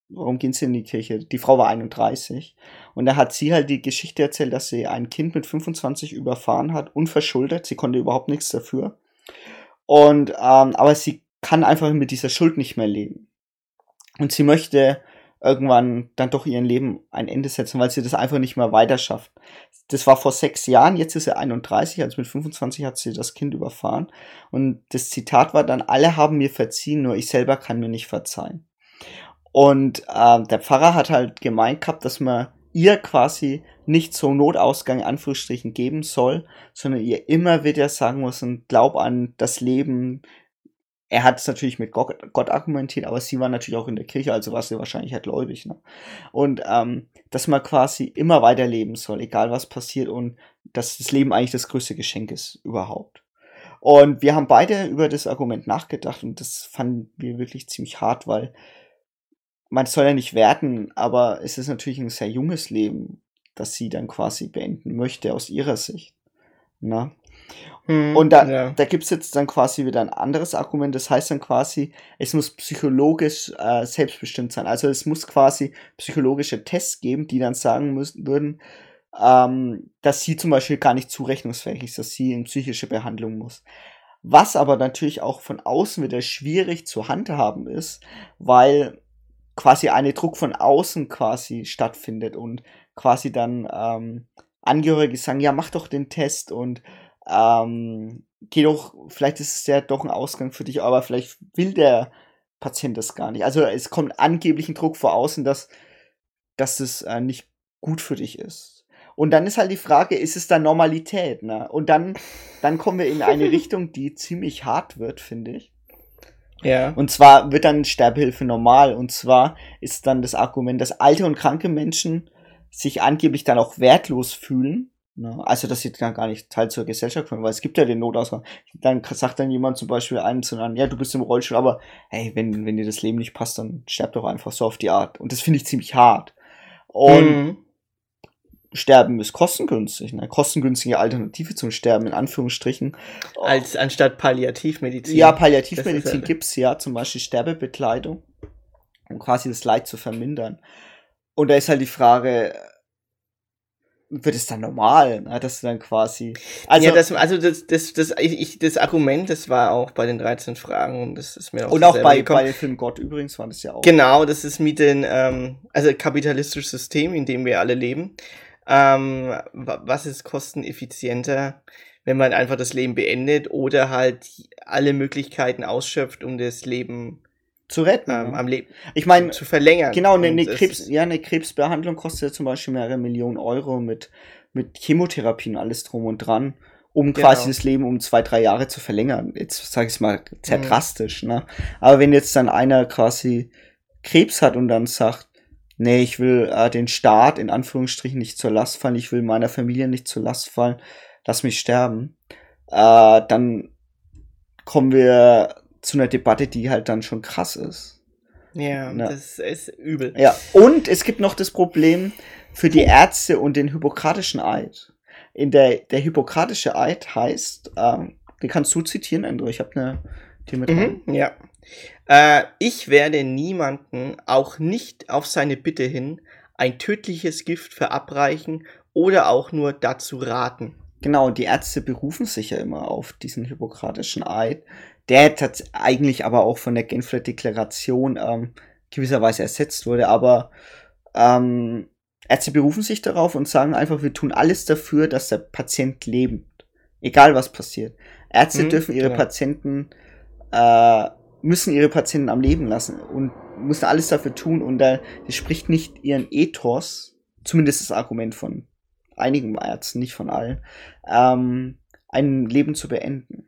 warum gehen sie in die Kirche? Die Frau war 31 und da hat sie halt die Geschichte erzählt, dass sie ein Kind mit 25 überfahren hat, unverschuldet. Sie konnte überhaupt nichts dafür. Und ähm, aber sie kann einfach mit dieser Schuld nicht mehr leben. Und sie möchte irgendwann dann doch ihren Leben ein Ende setzen, weil sie das einfach nicht mehr weiter schafft. Das war vor sechs Jahren, jetzt ist sie 31, also mit 25 hat sie das Kind überfahren. Und das Zitat war dann, alle haben mir verziehen, nur ich selber kann mir nicht verzeihen. Und äh, der Pfarrer hat halt gemeint gehabt, dass man ihr quasi nicht so Notausgang Anführungsstrichen geben soll, sondern ihr immer wieder sagen muss und glaub an das Leben. Er hat es natürlich mit Gott, Gott, argumentiert, aber sie war natürlich auch in der Kirche, also war sie wahrscheinlich halt gläubig. Ne? Und ähm, dass man quasi immer weiterleben soll, egal was passiert und dass das Leben eigentlich das größte Geschenk ist überhaupt. Und wir haben beide über das Argument nachgedacht und das fanden wir wirklich ziemlich hart, weil man soll ja nicht werten, aber es ist natürlich ein sehr junges Leben, das sie dann quasi beenden möchte aus ihrer Sicht. Na? Hm, und da, ja. da gibt es jetzt dann quasi wieder ein anderes Argument, das heißt dann quasi, es muss psychologisch äh, selbstbestimmt sein. Also es muss quasi psychologische Tests geben, die dann sagen müssen, würden, ähm, dass sie zum Beispiel gar nicht zurechnungsfähig ist, dass sie in psychische Behandlung muss. Was aber natürlich auch von außen wieder schwierig zu handhaben ist, weil quasi eine Druck von außen quasi stattfindet und quasi dann ähm, Angehörige sagen, ja, mach doch den Test und ähm, geh doch, vielleicht ist es ja doch ein Ausgang für dich, aber vielleicht will der Patient das gar nicht. Also es kommt angeblich ein Druck vor außen, dass, dass es äh, nicht gut für dich ist. Und dann ist halt die Frage, ist es da Normalität? Ne? Und dann, dann kommen wir in eine Richtung, die ziemlich hart wird, finde ich. Ja. Und zwar wird dann Sterbehilfe normal. Und zwar ist dann das Argument, dass alte und kranke Menschen sich angeblich dann auch wertlos fühlen. Ne? Also, dass sie dann gar nicht Teil zur Gesellschaft kommen, weil es gibt ja den Notausgang. Dann sagt dann jemand zum Beispiel einen zu anderen, ja, du bist im Rollstuhl, aber hey, wenn, wenn dir das Leben nicht passt, dann sterb doch einfach so auf die Art. Und das finde ich ziemlich hart. Und mhm. Sterben ist kostengünstig, eine kostengünstige Alternative zum Sterben, in Anführungsstrichen. Als anstatt Palliativmedizin. Ja, Palliativmedizin halt gibt's ja, zum Beispiel Sterbebekleidung, um quasi das Leid zu vermindern. Und da ist halt die Frage, wird es dann normal, ne? dass du dann quasi. Also, ja, das, also das, das, das, ich, das Argument, das war auch bei den 13 Fragen und das ist mir auch Und auch bei, bei dem Film Gott übrigens war das ja auch. Genau, das ist mit den, ähm, also kapitalistisches System, in dem wir alle leben. Ähm, was ist kosteneffizienter, wenn man einfach das Leben beendet oder halt alle Möglichkeiten ausschöpft, um das Leben zu retten, ähm, am Leben ich meine zu verlängern. Genau, eine, eine Krebs, ja, eine Krebsbehandlung kostet ja zum Beispiel mehrere Millionen Euro mit mit Chemotherapie und alles drum und dran, um genau. quasi das Leben um zwei drei Jahre zu verlängern. Jetzt sage ich mal sehr mhm. drastisch, ne? Aber wenn jetzt dann einer quasi Krebs hat und dann sagt, nee, ich will äh, den Staat in Anführungsstrichen nicht zur Last fallen, ich will meiner Familie nicht zur Last fallen, lass mich sterben, äh, dann kommen wir zu einer Debatte, die halt dann schon krass ist. Ja, ja, das ist übel. Ja, und es gibt noch das Problem für die Ärzte und den Hippokratischen Eid. In der, der Hippokratische Eid heißt, ähm, den kannst du zitieren, Andrew, ich habe eine die mit mhm, Ja. Äh, ich werde niemanden, auch nicht auf seine Bitte hin, ein tödliches Gift verabreichen oder auch nur dazu raten. Genau, die Ärzte berufen sich ja immer auf diesen hippokratischen Eid, der eigentlich aber auch von der Genfer Deklaration ähm, gewisserweise ersetzt wurde, aber ähm, Ärzte berufen sich darauf und sagen einfach, wir tun alles dafür, dass der Patient lebt. Egal was passiert. Ärzte hm, dürfen ihre ja. Patienten äh, müssen ihre Patienten am Leben lassen und müssen alles dafür tun und da spricht nicht ihren Ethos, zumindest das Argument von einigen Ärzten, nicht von allen, ähm, ein Leben zu beenden.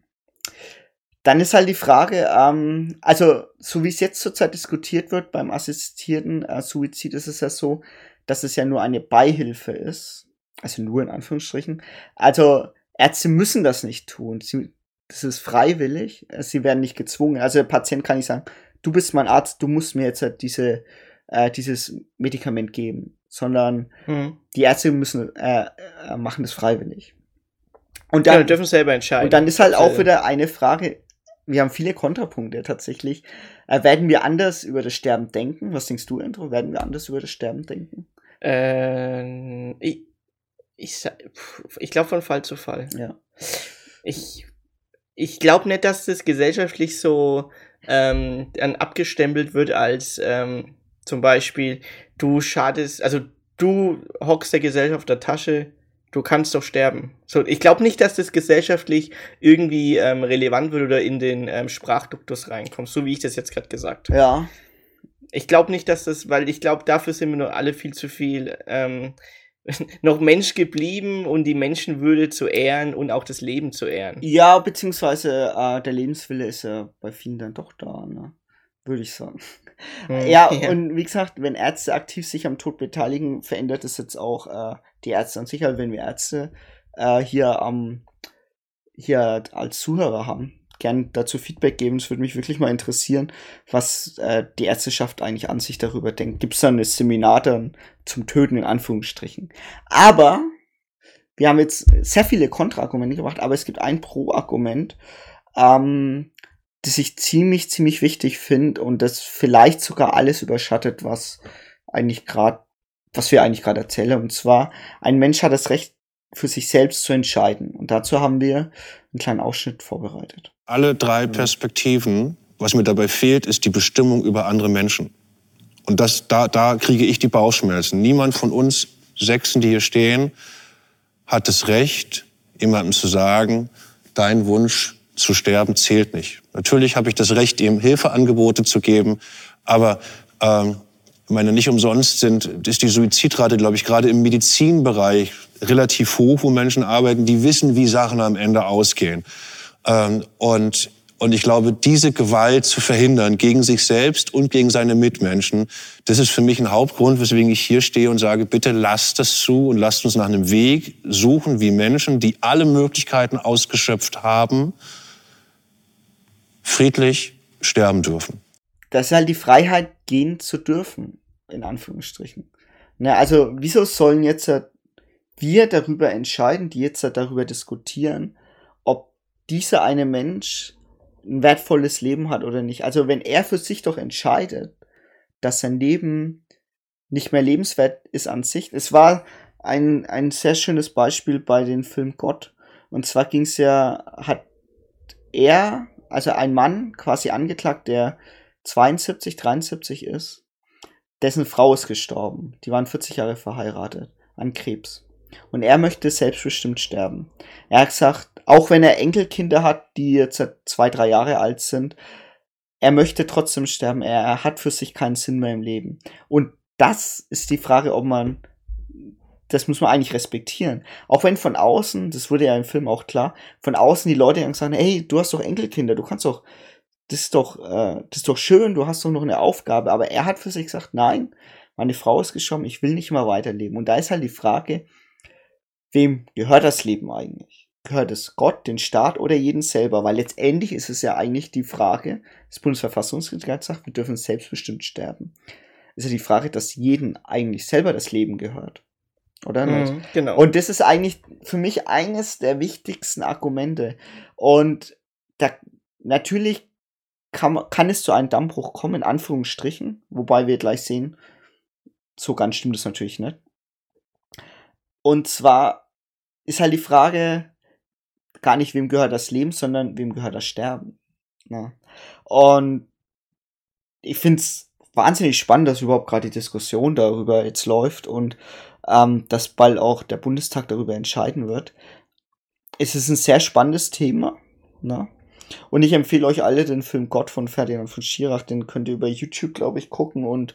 Dann ist halt die Frage, ähm, also so wie es jetzt zurzeit diskutiert wird beim assistierten äh, Suizid, ist es ja so, dass es ja nur eine Beihilfe ist, also nur in Anführungsstrichen. Also Ärzte müssen das nicht tun. Sie das ist freiwillig. Sie werden nicht gezwungen. Also der Patient kann nicht sagen, du bist mein Arzt, du musst mir jetzt halt diese, äh, dieses Medikament geben, sondern mhm. die Ärzte müssen äh, äh, machen das freiwillig. Und dann ja, dürfen selber entscheiden. Und dann ist halt auch wieder eine Frage. Wir haben viele Kontrapunkte tatsächlich. Äh, werden wir anders über das Sterben denken? Was denkst du, Andrew? Werden wir anders über das Sterben denken? Ähm, ich ich, ich glaube von Fall zu Fall. Ja. Ich ich glaube nicht, dass das gesellschaftlich so ähm, dann abgestempelt wird als ähm, Zum Beispiel, du schadest, also du hockst der Gesellschaft auf der Tasche, du kannst doch sterben. So, ich glaube nicht, dass das gesellschaftlich irgendwie ähm, relevant wird oder in den ähm, Sprachduktus reinkommt, so wie ich das jetzt gerade gesagt habe. Ja. Ich glaube nicht, dass das, weil ich glaube, dafür sind wir nur alle viel zu viel ähm, noch Mensch geblieben und die Menschenwürde zu ehren und auch das Leben zu ehren. Ja, beziehungsweise äh, der Lebenswille ist ja bei vielen dann doch da, ne? Würde ich sagen. Hm, Ja, und wie gesagt, wenn Ärzte aktiv sich am Tod beteiligen, verändert es jetzt auch äh, die Ärzte an sich. Wenn wir Ärzte äh, hier am hier als Zuhörer haben, gern dazu Feedback geben. Es würde mich wirklich mal interessieren, was äh, die Ärzteschaft eigentlich an sich darüber denkt. Gibt es da ein Seminar dann zum Töten in Anführungsstrichen? Aber wir haben jetzt sehr viele Kontraargumente gebracht, aber es gibt ein Pro-Argument, ähm, das ich ziemlich, ziemlich wichtig finde und das vielleicht sogar alles überschattet, was eigentlich gerade, was wir eigentlich gerade erzählen. Und zwar, ein Mensch hat das Recht, für sich selbst zu entscheiden. Und dazu haben wir einen kleinen Ausschnitt vorbereitet. Alle drei Perspektiven, was mir dabei fehlt, ist die Bestimmung über andere Menschen. Und das, da, da kriege ich die Bauchschmerzen. Niemand von uns Sechsen, die hier stehen, hat das Recht, jemandem zu sagen, dein Wunsch zu sterben zählt nicht. Natürlich habe ich das Recht, ihm Hilfeangebote zu geben, aber ähm, ich meine, nicht umsonst sind, ist die Suizidrate, glaube ich, gerade im Medizinbereich relativ hoch, wo Menschen arbeiten, die wissen, wie Sachen am Ende ausgehen. Ähm, und, und ich glaube, diese Gewalt zu verhindern gegen sich selbst und gegen seine Mitmenschen, das ist für mich ein Hauptgrund, weswegen ich hier stehe und sage, bitte lasst das zu und lasst uns nach einem Weg suchen, wie Menschen, die alle Möglichkeiten ausgeschöpft haben, friedlich sterben dürfen. Das ist halt die Freiheit, gehen zu dürfen, in Anführungsstrichen. Na, also, wieso sollen jetzt wir darüber entscheiden, die jetzt darüber diskutieren, ob dieser eine Mensch ein wertvolles Leben hat oder nicht? Also, wenn er für sich doch entscheidet, dass sein Leben nicht mehr lebenswert ist an sich. Es war ein, ein sehr schönes Beispiel bei dem Film Gott. Und zwar ging es ja, hat er, also ein Mann quasi angeklagt, der 72, 73 ist, dessen Frau ist gestorben. Die waren 40 Jahre verheiratet an Krebs. Und er möchte selbstbestimmt sterben. Er hat gesagt, auch wenn er Enkelkinder hat, die jetzt zwei, drei Jahre alt sind, er möchte trotzdem sterben. Er, er hat für sich keinen Sinn mehr im Leben. Und das ist die Frage, ob man, das muss man eigentlich respektieren. Auch wenn von außen, das wurde ja im Film auch klar, von außen die Leute sagen, hey, du hast doch Enkelkinder, du kannst doch, das ist doch, äh, das ist doch schön, du hast doch noch eine Aufgabe. Aber er hat für sich gesagt, nein, meine Frau ist gestorben, ich will nicht mehr weiterleben. Und da ist halt die Frage, wem gehört das Leben eigentlich? Gehört es Gott, den Staat oder jeden selber? Weil letztendlich ist es ja eigentlich die Frage, das Bundesverfassungsgericht gesagt, wir dürfen selbstbestimmt sterben. Ist ja die Frage, dass jeden eigentlich selber das Leben gehört. Oder nicht? Mhm, genau. Und das ist eigentlich für mich eines der wichtigsten Argumente. Und da, natürlich kann, kann es zu einem Dammbruch kommen, in Anführungsstrichen, wobei wir gleich sehen, so ganz stimmt es natürlich nicht. Und zwar ist halt die Frage gar nicht, wem gehört das Leben, sondern wem gehört das Sterben. Ja. Und ich finde es wahnsinnig spannend, dass überhaupt gerade die Diskussion darüber jetzt läuft und ähm, dass bald auch der Bundestag darüber entscheiden wird. Es ist ein sehr spannendes Thema. Ne? Und ich empfehle euch alle den Film Gott von Ferdinand von Schirach, den könnt ihr über YouTube, glaube ich, gucken. Und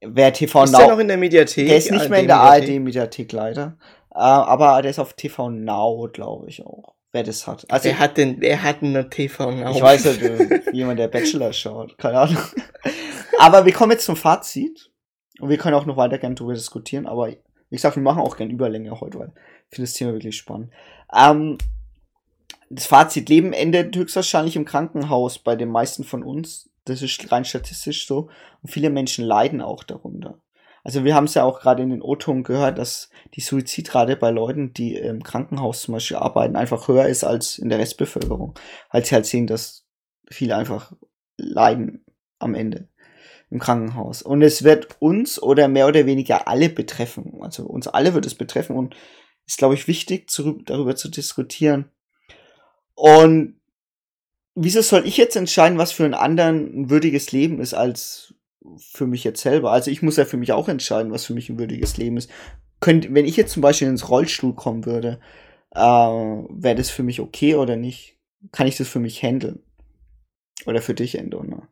wer TV ist Now. der noch in der Mediathek? Der ist nicht mehr in der ARD-Mediathek? Leider. Äh, aber der ist auf TV Now, glaube ich auch. Wer das hat. Also wer hat denn, wer hat denn eine TV Now? ich weiß halt, äh, jemand, der Bachelor schaut. Keine Ahnung. Aber wir kommen jetzt zum Fazit. Und wir können auch noch weiter gerne darüber diskutieren. Aber wie gesagt, wir machen auch gerne Überlänge heute, weil ich finde das Thema wirklich spannend. Ähm, das Fazit, Leben endet höchstwahrscheinlich im Krankenhaus bei den meisten von uns. Das ist rein statistisch so. Und viele Menschen leiden auch darunter. Also wir haben es ja auch gerade in den O-Ton gehört, dass die Suizidrate bei Leuten, die im Krankenhaus zum Beispiel arbeiten, einfach höher ist als in der Restbevölkerung. Weil sie halt sehen, dass viele einfach leiden am Ende im Krankenhaus. Und es wird uns oder mehr oder weniger alle betreffen. Also uns alle wird es betreffen und ist, glaube ich, wichtig, darüber zu diskutieren. Und wieso soll ich jetzt entscheiden, was für einen anderen ein würdiges Leben ist, als für mich jetzt selber. Also ich muss ja für mich auch entscheiden, was für mich ein würdiges Leben ist. Könnt, wenn ich jetzt zum Beispiel ins Rollstuhl kommen würde, äh, wäre das für mich okay oder nicht? Kann ich das für mich handeln? Oder für dich, Endo, ne?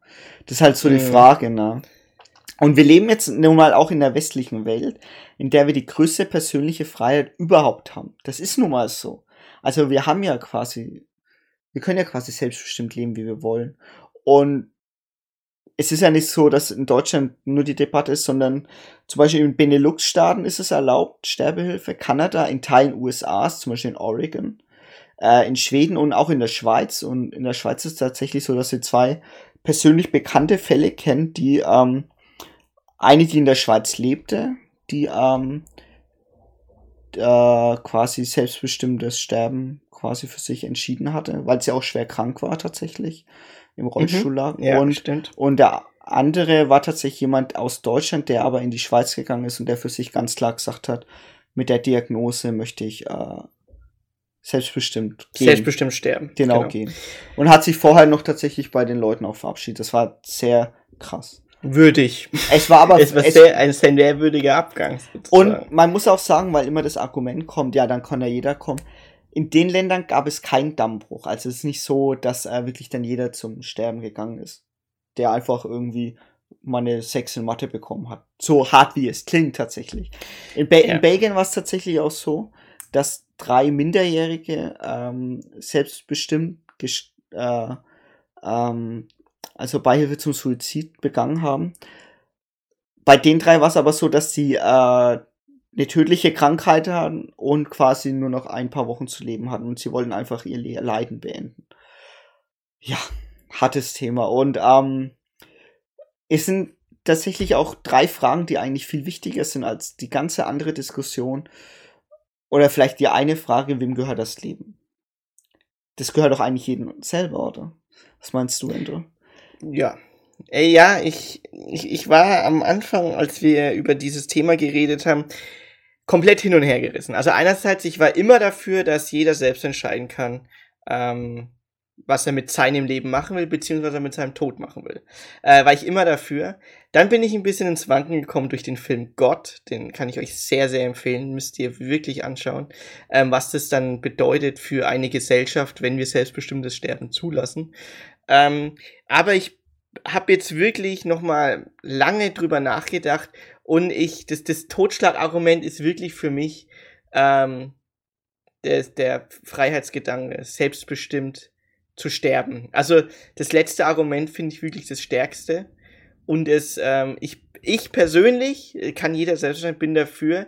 Das ist halt so die Mhm. Frage, ne? Und wir leben jetzt nun mal auch in der westlichen Welt, in der wir die größte persönliche Freiheit überhaupt haben. Das ist nun mal so. Also wir haben ja quasi, wir können ja quasi selbstbestimmt leben, wie wir wollen. Und es ist ja nicht so, dass in Deutschland nur die Debatte ist, sondern zum Beispiel in Benelux-Staaten ist es erlaubt, Sterbehilfe. Kanada, in Teilen USAs, zum Beispiel in Oregon, äh, in Schweden und auch in der Schweiz. Und in der Schweiz ist es tatsächlich so, dass sie zwei persönlich bekannte Fälle kennen, die ähm, eine, die in der Schweiz lebte, die ähm, äh, quasi selbstbestimmtes Sterben quasi für sich entschieden hatte, weil sie auch schwer krank war tatsächlich im Rollstuhl lag. Ja, und, stimmt. und der andere war tatsächlich jemand aus Deutschland, der aber in die Schweiz gegangen ist und der für sich ganz klar gesagt hat, mit der Diagnose möchte ich äh, selbstbestimmt gehen. Selbstbestimmt sterben. Genau, gehen. Und hat sich vorher noch tatsächlich bei den Leuten auch verabschiedet. Das war sehr krass. Würdig. Es war aber es war es- sehr, ein sehr würdiger Abgang. sozusagen. Und man muss auch sagen, weil immer das Argument kommt, ja, dann kann ja jeder kommen. In den Ländern gab es keinen Dammbruch. Also es ist nicht so, dass äh, wirklich dann jeder zum Sterben gegangen ist. Der einfach irgendwie mal eine Sex in Mathe bekommen hat. So hart wie es klingt tatsächlich. In, Be Ja. in Belgien war es tatsächlich auch so, dass drei Minderjährige ähm, selbstbestimmt äh, ähm, also Beihilfe zum Suizid begangen haben. Bei den drei war es aber so, dass sie äh, eine tödliche Krankheit hatten und quasi nur noch ein paar Wochen zu leben hatten und sie wollten einfach ihr Le Leiden beenden. Ja, hartes Thema. Und ähm, es sind tatsächlich auch drei Fragen, die eigentlich viel wichtiger sind als die ganze andere Diskussion. Oder vielleicht die eine Frage, wem gehört das Leben? Das gehört doch eigentlich jedem selber, oder? Was meinst du, Endo? Ja. Ey, ja, ich, ich, ich war am Anfang, als wir über dieses Thema geredet haben, komplett hin und her gerissen. Also einerseits, ich war immer dafür, dass jeder selbst entscheiden kann, ähm, was er mit seinem Leben machen will, beziehungsweise mit seinem Tod machen will. Äh, war ich immer dafür. Dann bin ich ein bisschen ins Wanken gekommen durch den Film Gott. Den kann ich euch sehr, sehr empfehlen. Müsst ihr wirklich anschauen, ähm, was das dann bedeutet für eine Gesellschaft, wenn wir selbstbestimmtes Sterben zulassen. Ähm, aber ich habe jetzt wirklich noch mal lange drüber nachgedacht und ich das das Totschlagargument ist wirklich für mich ähm, der, der Freiheitsgedanke selbstbestimmt zu sterben. Also das letzte Argument finde ich wirklich das stärkste und es ähm, ich ich persönlich äh, kann jeder selbst sein, bin dafür,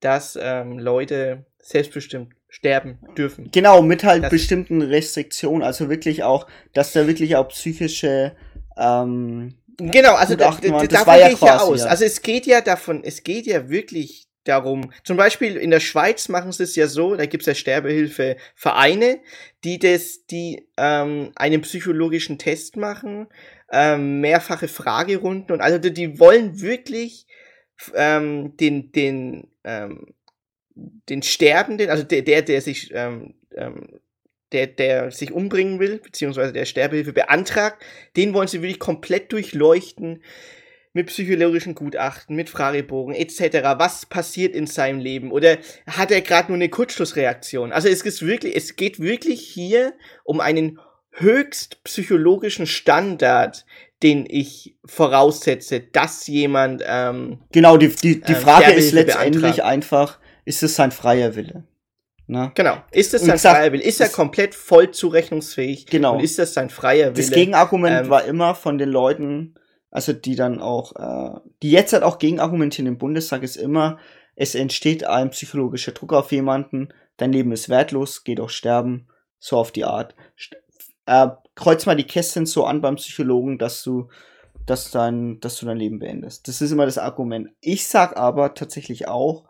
dass ähm, Leute selbstbestimmt sterben dürfen. Genau, mit halt Das- bestimmten Restriktionen, also wirklich auch, dass da wirklich auch psychische ähm, Genau, also da, da, davon Das war ja gehe ich ja aus. ja. Also es geht ja davon, es geht ja wirklich darum, zum Beispiel in der Schweiz machen sie es ja so, da gibt es ja Sterbehilfevereine, die das, die ähm, einen psychologischen Test machen, ähm, mehrfache Fragerunden und also die, die wollen wirklich ähm, den, den, ähm, den Sterbenden, also der, der, der sich ähm, ähm, der, der sich umbringen will, beziehungsweise der Sterbehilfe beantragt, den wollen sie wirklich komplett durchleuchten mit psychologischen Gutachten, mit Fragebogen etc. Was passiert in seinem Leben? Oder hat er gerade nur eine Kurzschlussreaktion? Also es ist wirklich, es geht wirklich hier um einen höchst psychologischen Standard, den ich voraussetze, dass jemand ähm, genau, die, die, die Ähm, Frage ist letztendlich beantragen. einfach, ist es sein freier Wille? Ne? Genau. Ist es sein freier Wille? Ist er komplett voll zurechnungsfähig? Genau. Und ist das sein freier Wille? Das Gegenargument Ähm, war immer von den Leuten, also die dann auch, äh, die jetzt halt auch gegenargumentieren im Bundestag, ist immer, es entsteht ein psychologischer Druck auf jemanden, dein Leben ist wertlos, geh doch sterben, so auf die Art. Äh, kreuz mal die Kästchen so an beim Psychologen, dass du, dass dein, dass du dein Leben beendest. Das ist immer das Argument. Ich sag aber tatsächlich auch,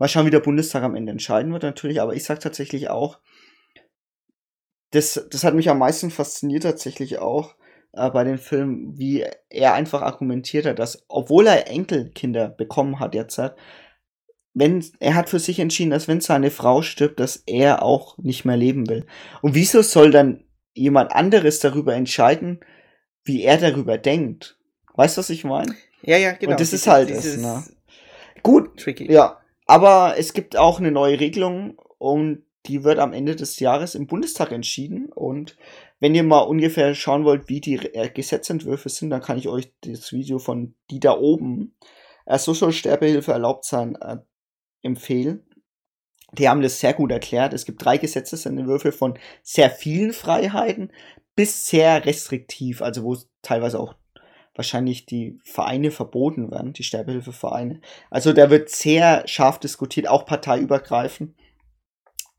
mal schauen, wie der Bundestag am Ende entscheiden wird natürlich, aber ich sag tatsächlich auch, das, das hat mich am meisten fasziniert tatsächlich auch äh, bei den Filmen, wie er einfach argumentiert hat, dass, obwohl er Enkelkinder bekommen hat jetzt, hat, wenn, er hat für sich entschieden, dass wenn seine Frau stirbt, dass er auch nicht mehr leben will. Und wieso soll dann jemand anderes darüber entscheiden, wie er darüber denkt? Weißt du, was ich meine? Ja, ja, genau. Und das ist halt dieses es, ne? Gut, Tricky. ja. Aber es gibt auch eine neue Regelung und die wird am Ende des Jahres im Bundestag entschieden. Und wenn ihr mal ungefähr schauen wollt, wie die äh, Gesetzentwürfe sind, dann kann ich euch das Video von die da oben, äh, so soll Sterbehilfe erlaubt sein, äh, empfehlen. Die haben das sehr gut erklärt. Es gibt drei Gesetzesentwürfe von sehr vielen Freiheiten bis sehr restriktiv, also wo teilweise auch wahrscheinlich die Vereine verboten werden, die Sterbehilfevereine. Also da wird sehr scharf diskutiert, auch parteiübergreifend.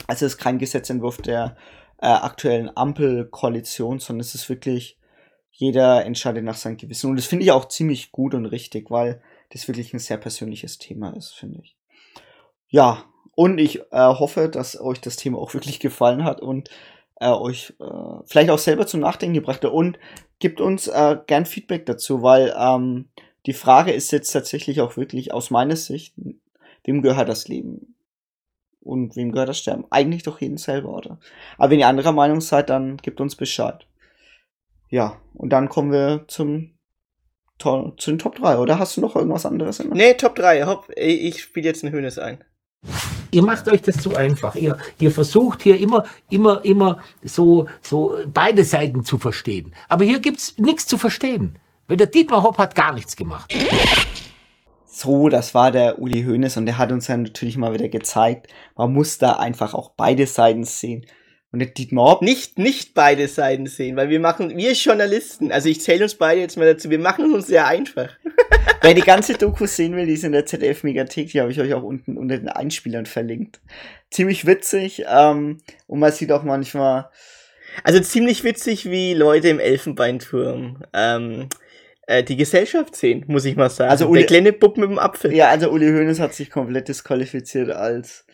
Also es ist kein Gesetzentwurf der äh, aktuellen Ampelkoalition, sondern es ist wirklich, jeder entscheidet nach seinem Gewissen. Und das finde ich auch ziemlich gut und richtig, weil das wirklich ein sehr persönliches Thema ist, finde ich. Ja, und ich äh, hoffe, dass euch das Thema auch wirklich gefallen hat und äh, euch äh, vielleicht auch selber zum Nachdenken gebracht hat. Und gibt uns äh, gern Feedback dazu, weil ähm, die Frage ist jetzt tatsächlich auch wirklich aus meiner Sicht, wem gehört das Leben? Und wem gehört das Sterben? Eigentlich doch jedem selber, oder? Aber wenn ihr anderer Meinung seid, dann gebt uns Bescheid. Ja, und dann kommen wir zum to zu den Top 3, oder? Hast du noch irgendwas anderes? In Nee, Top 3. Hopp, ich spiele jetzt einen Hönes ein. Ihr macht euch das zu einfach. Ihr, ihr versucht hier immer, immer, immer so, so beide Seiten zu verstehen. Aber hier gibt's nichts zu verstehen. Weil der Dietmar Hopp hat gar nichts gemacht. So, das war der Uli Hoeneß und der hat uns dann natürlich mal wieder gezeigt, man muss da einfach auch beide Seiten sehen. Und der Dietmar Hopp, Nicht, nicht beide Seiten sehen, weil wir machen, wir Journalisten, also ich zähle uns beide jetzt mal dazu, wir machen es uns sehr einfach. wer die ganze Doku sehen will, die ist in der ZDF-Megathek, die habe ich euch auch unten unter den Einspielern verlinkt. Ziemlich witzig ähm, und man sieht auch manchmal, Also ziemlich witzig, wie Leute im Elfenbeinturm ähm, äh, die Gesellschaft sehen, muss ich mal sagen. Also der Uli- kleine Bub mit dem Apfel. ja, also Uli Hoeneß hat sich komplett disqualifiziert als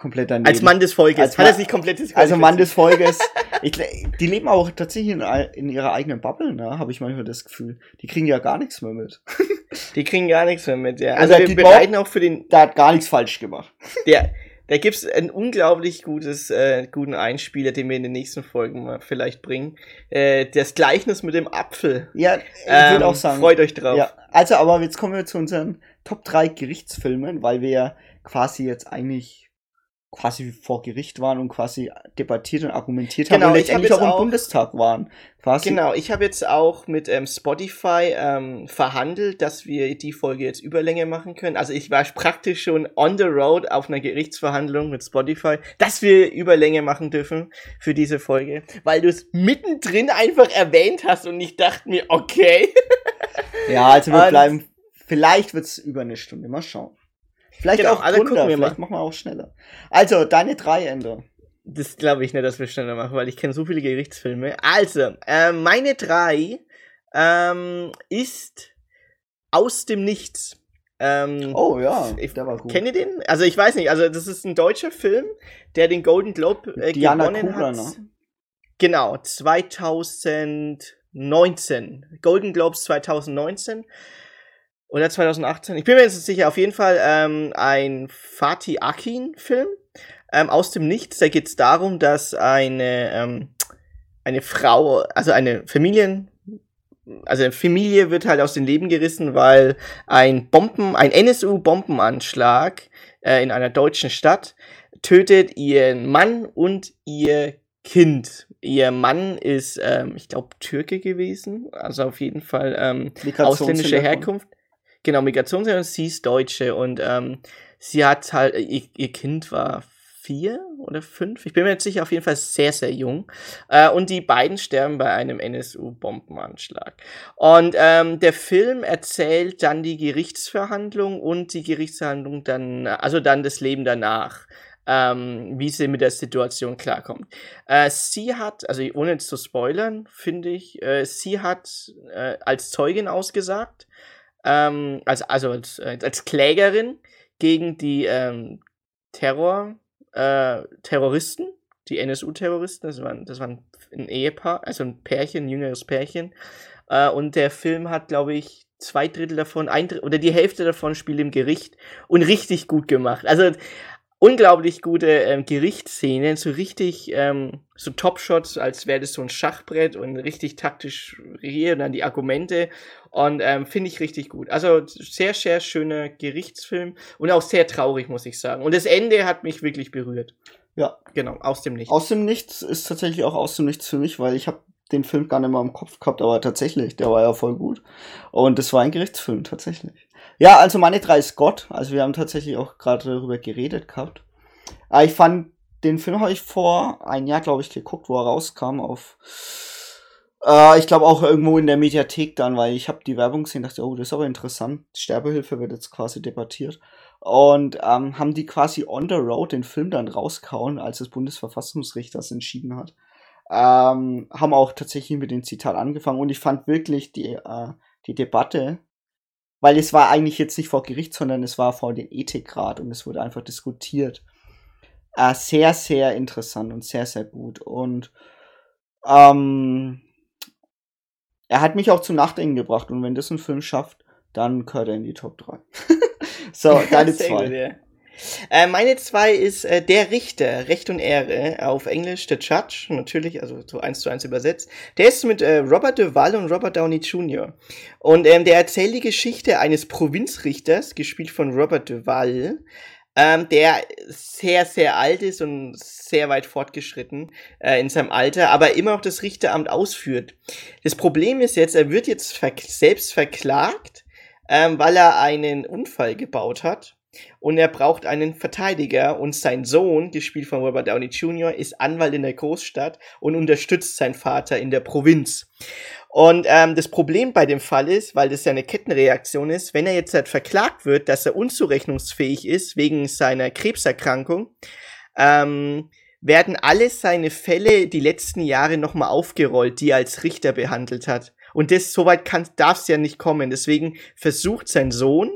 komplett daneben. Als Mann des Volkes. Als Hat er sich komplett Also disqualifiziert? Mann des Volkes. Ich, die leben auch tatsächlich in, in ihrer eigenen Bubble, ne? Habe ich manchmal das Gefühl. Die kriegen ja gar nichts mehr mit. Die kriegen gar nichts mehr mit, ja. Also Also wir bereiten auch für den, Der hat gar nichts falsch gemacht. der, da gibt's ein unglaublich gutes, äh, guten Einspieler, den wir in den nächsten Folgen mal vielleicht bringen. Äh, das Gleichnis mit dem Apfel. Ja, ich Ähm, würde auch sagen. Freut euch drauf. Ja, also aber jetzt kommen wir zu unseren Top 3 Gerichtsfilmen, weil wir ja quasi jetzt eigentlich quasi vor Gericht waren und quasi debattiert und argumentiert haben Genau, und ich hab letztendlich jetzt auch im auch- Bundestag waren. Quasi. Genau, ich habe jetzt auch mit ähm, Spotify ähm, verhandelt, dass wir die Folge jetzt Überlänge machen können. Also ich war praktisch schon on the road auf einer Gerichtsverhandlung mit Spotify, dass wir Überlänge machen dürfen für diese Folge, weil du es mittendrin einfach erwähnt hast und ich dachte mir, okay. Ja, also wir Und- bleiben. Vielleicht wird's über eine Stunde. Mal schauen. Vielleicht Genau, auch also gucken wir vielleicht mal. machen wir auch schneller. Also, deine drei Ende. Das glaube ich nicht, dass wir schneller machen, weil ich kenne so viele Gerichtsfilme. Also, ähm, meine drei ähm, ist aus dem Nichts. Ähm, Oh ja, Ich der war gut. Kennt ihr den? Also ich weiß nicht, also das ist ein deutscher Film, der den Golden Globe äh, gewonnen Kugler, hat. ne? Genau, 2019. Golden Globes 2019 oder 2018. Ich bin mir jetzt nicht sicher. Auf jeden Fall ähm, ein Fatih Akin-Film ähm, aus dem Nichts. Da geht es darum, dass eine ähm, eine Frau, also eine Familien also eine Familie wird halt aus dem Leben gerissen, weil ein Bomben, ein NSU-Bombenanschlag äh, in einer deutschen Stadt tötet ihren Mann und ihr Kind. Ihr Mann ist, ähm, ich glaube, Türke gewesen, also auf jeden Fall ähm, ausländische. Herkunft. Genau, Migrationshintergrund, sie ist Deutsche und ähm, sie hat halt, ihr, ihr Kind war vier oder fünf, ich bin mir jetzt sicher, auf jeden Fall sehr, sehr jung. Äh, und die beiden sterben bei einem NSU-Bombenanschlag. Und ähm, der Film erzählt dann die Gerichtsverhandlung und die Gerichtsverhandlung dann, also dann das Leben danach. Ähm, wie sie mit der Situation klarkommt. Äh, sie hat, also ohne jetzt zu spoilern, finde ich, äh, sie hat äh, als Zeugin ausgesagt, ähm, also, also als, äh, als Klägerin gegen die ähm, Terror, äh, Terroristen, die NSU-Terroristen, das waren, das waren ein Ehepaar, also ein Pärchen, ein jüngeres Pärchen. Äh, und der Film hat, glaube ich, zwei Drittel davon, ein Drittel, oder die Hälfte davon spielt im Gericht und richtig gut gemacht. Also unglaublich gute ähm, Gerichtsszenen, so richtig ähm, so Top-Shots, als wäre das so ein Schachbrett und richtig taktisch hier und dann die Argumente und ähm, finde ich richtig gut. Also sehr, sehr schöner Gerichtsfilm und auch sehr traurig, muss ich sagen. Und das Ende hat mich wirklich berührt. Ja. Genau, aus dem Nichts. Aus dem Nichts ist tatsächlich auch aus dem Nichts für mich, weil ich habe den Film gar nicht mal im Kopf gehabt, aber tatsächlich, der war ja voll gut. Und das war ein Gerichtsfilm, tatsächlich. Ja, also meine drei ist Gott. Also wir haben tatsächlich auch gerade darüber geredet gehabt. Aber ich fand, den Film habe ich vor ein Jahr, glaube ich, geguckt, wo er rauskam auf äh, ich glaube auch irgendwo in der Mediathek dann, weil ich habe die Werbung gesehen, dachte, oh, das ist aber interessant. Sterbehilfe wird jetzt quasi debattiert. Und ähm, haben die quasi on the road den Film dann rauskauen, als das Bundesverfassungsgericht das entschieden hat. Ähm, haben auch tatsächlich mit dem Zitat angefangen und ich fand wirklich die, äh, die Debatte, weil es war eigentlich jetzt nicht vor Gericht, sondern es war vor dem Ethikrat und es wurde einfach diskutiert. Äh, sehr, sehr interessant und sehr, sehr gut. Und ähm, er hat mich auch zum Nachdenken gebracht und wenn das ein Film schafft, dann gehört er in die Top 3. so, deine zwei. gut, ja. Äh, meine zwei ist äh, Der Richter, Recht und Ehre, auf Englisch The Judge, natürlich, also so eins zu eins übersetzt. Der ist mit äh, Robert Duvall und Robert Downey Jr. Und ähm, der erzählt die Geschichte eines Provinzrichters, gespielt von Robert Duvall, ähm, der sehr, sehr alt ist und sehr weit fortgeschritten äh, in seinem Alter, aber immer noch das Richteramt ausführt. Das Problem ist jetzt, er wird jetzt ver selbst verklagt, ähm, weil er einen Unfall gebaut hat und er braucht einen Verteidiger und sein Sohn, gespielt von Robert Downey Jr., ist Anwalt in der Großstadt und unterstützt seinen Vater in der Provinz. Und ähm, das Problem bei dem Fall ist, weil das ja eine Kettenreaktion ist, wenn er jetzt halt verklagt wird, dass er unzurechnungsfähig ist wegen seiner Krebserkrankung, ähm, werden alle seine Fälle die letzten Jahre nochmal aufgerollt, die er als Richter behandelt hat. Und das soweit darf es ja nicht kommen. Deswegen versucht sein Sohn,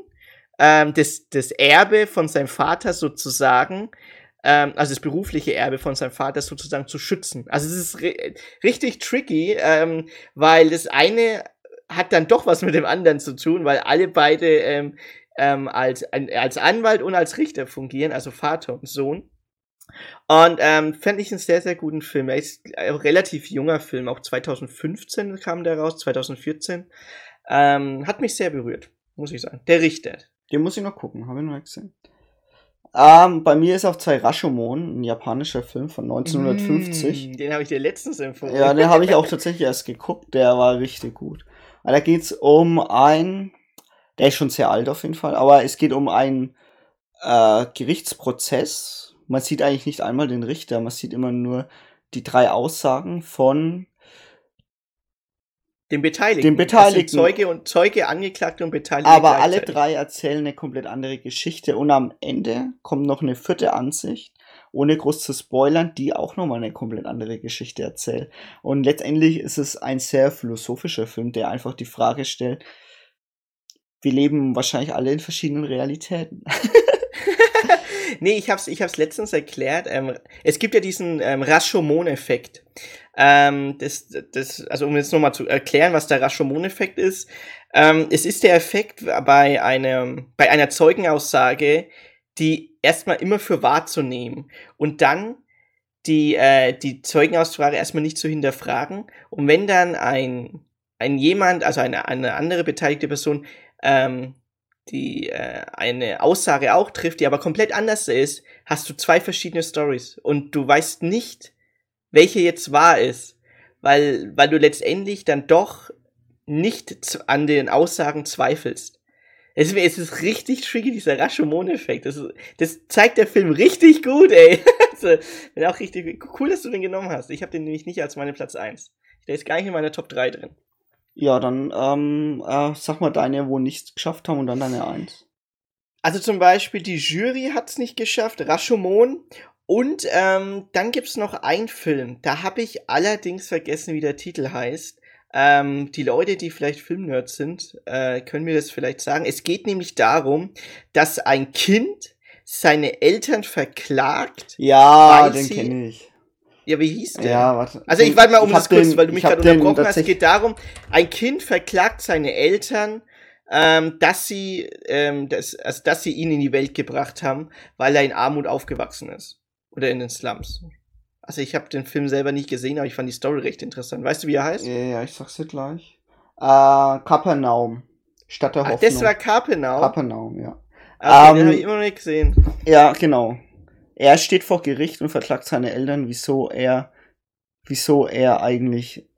ähm, das, das Erbe von seinem Vater sozusagen, ähm, also das berufliche Erbe von seinem Vater sozusagen zu schützen. Also es ist ri richtig tricky, ähm, weil das eine hat dann doch was mit dem anderen zu tun, weil alle beide ähm, ähm, als, als Anwalt und als Richter fungieren, also Vater und Sohn. Und ähm, fände ich einen sehr, sehr guten Film. Er ist ein relativ junger Film, auch 2015 kam der raus, 2014. Ähm, hat mich sehr berührt, muss ich sagen. Der Richter. Den muss ich noch gucken, habe ich noch nicht gesehen. Ähm, bei mir ist auf zwei Rashomon, ein japanischer Film von 1950. Mm, den habe ich dir letztens empfohlen. Ja, den habe ich auch tatsächlich erst geguckt, der war richtig gut. Da geht's um ein, der ist schon sehr alt auf jeden Fall, aber es geht um einen äh, Gerichtsprozess. Man sieht eigentlich nicht einmal den Richter, man sieht immer nur die drei Aussagen von den Beteiligten. Den Beteiligten. Zeuge und Zeuge, Angeklagte und Beteiligte. Aber alle drei erzählen eine komplett andere Geschichte und am Ende kommt noch eine vierte Ansicht, ohne groß zu spoilern, die auch nochmal eine komplett andere Geschichte erzählt. Und letztendlich ist es ein sehr philosophischer Film, der einfach die Frage stellt, wir leben wahrscheinlich alle in verschiedenen Realitäten. nee, ich hab's, ich hab's letztens erklärt. Ähm, es gibt ja diesen ähm, Rashomon-Effekt. Ähm, das, das, also um jetzt nochmal zu erklären, was der Rashomon-Effekt ist. Ähm, es ist der Effekt bei einem, bei einer Zeugenaussage, die erstmal immer für wahrzunehmen und dann die, äh, die Zeugenaussage erstmal nicht zu hinterfragen. Und wenn dann ein, ein jemand, also eine, eine andere beteiligte Person, ähm, die äh, eine Aussage auch trifft, die aber komplett anders ist, hast du zwei verschiedene Stories und du weißt nicht, welche jetzt wahr ist, weil weil du letztendlich dann doch nicht an den Aussagen zweifelst. Es, es ist richtig tricky, dieser Rashomon-Effekt. Das, das zeigt der Film richtig gut, ey. also, auch richtig cool, dass du den genommen hast. Ich habe den nämlich nicht als meine Platz 1. Der ist gar nicht in meiner Top 3 drin. Ja, dann ähm, äh, sag mal deine, wo nichts geschafft haben und dann deine Eins. Also zum Beispiel die Jury hat es nicht geschafft, Rashomon. Und ähm, dann gibt's noch einen Film. Da habe ich allerdings vergessen, wie der Titel heißt. Ähm, die Leute, die vielleicht Filmnerds sind, äh, können mir das vielleicht sagen. Es geht nämlich darum, dass ein Kind seine Eltern verklagt. Ja, den kenne ich. Ja, wie hieß der? Ja, warte. Also ich warte mal um das kurz, weil du mich gerade unterbrochen hast. Es geht darum, ein Kind verklagt seine Eltern, ähm, dass sie, ähm, dass, also dass sie ihn in die Welt gebracht haben, weil er in Armut aufgewachsen ist. Oder in den Slums. Also ich habe den Film selber nicht gesehen, aber ich fand die Story recht interessant. Weißt du, wie er heißt? Ja, ja, ich sag's dir gleich. Äh, Kapernaum. Stadt der Ach, Hoffnung. das war Kapenau. Kapernaum, ja. Okay, Ähm, den habe ich immer noch nicht gesehen. Ja, genau. Er steht vor Gericht und verklagt seine Eltern, wieso er, wieso er eigentlich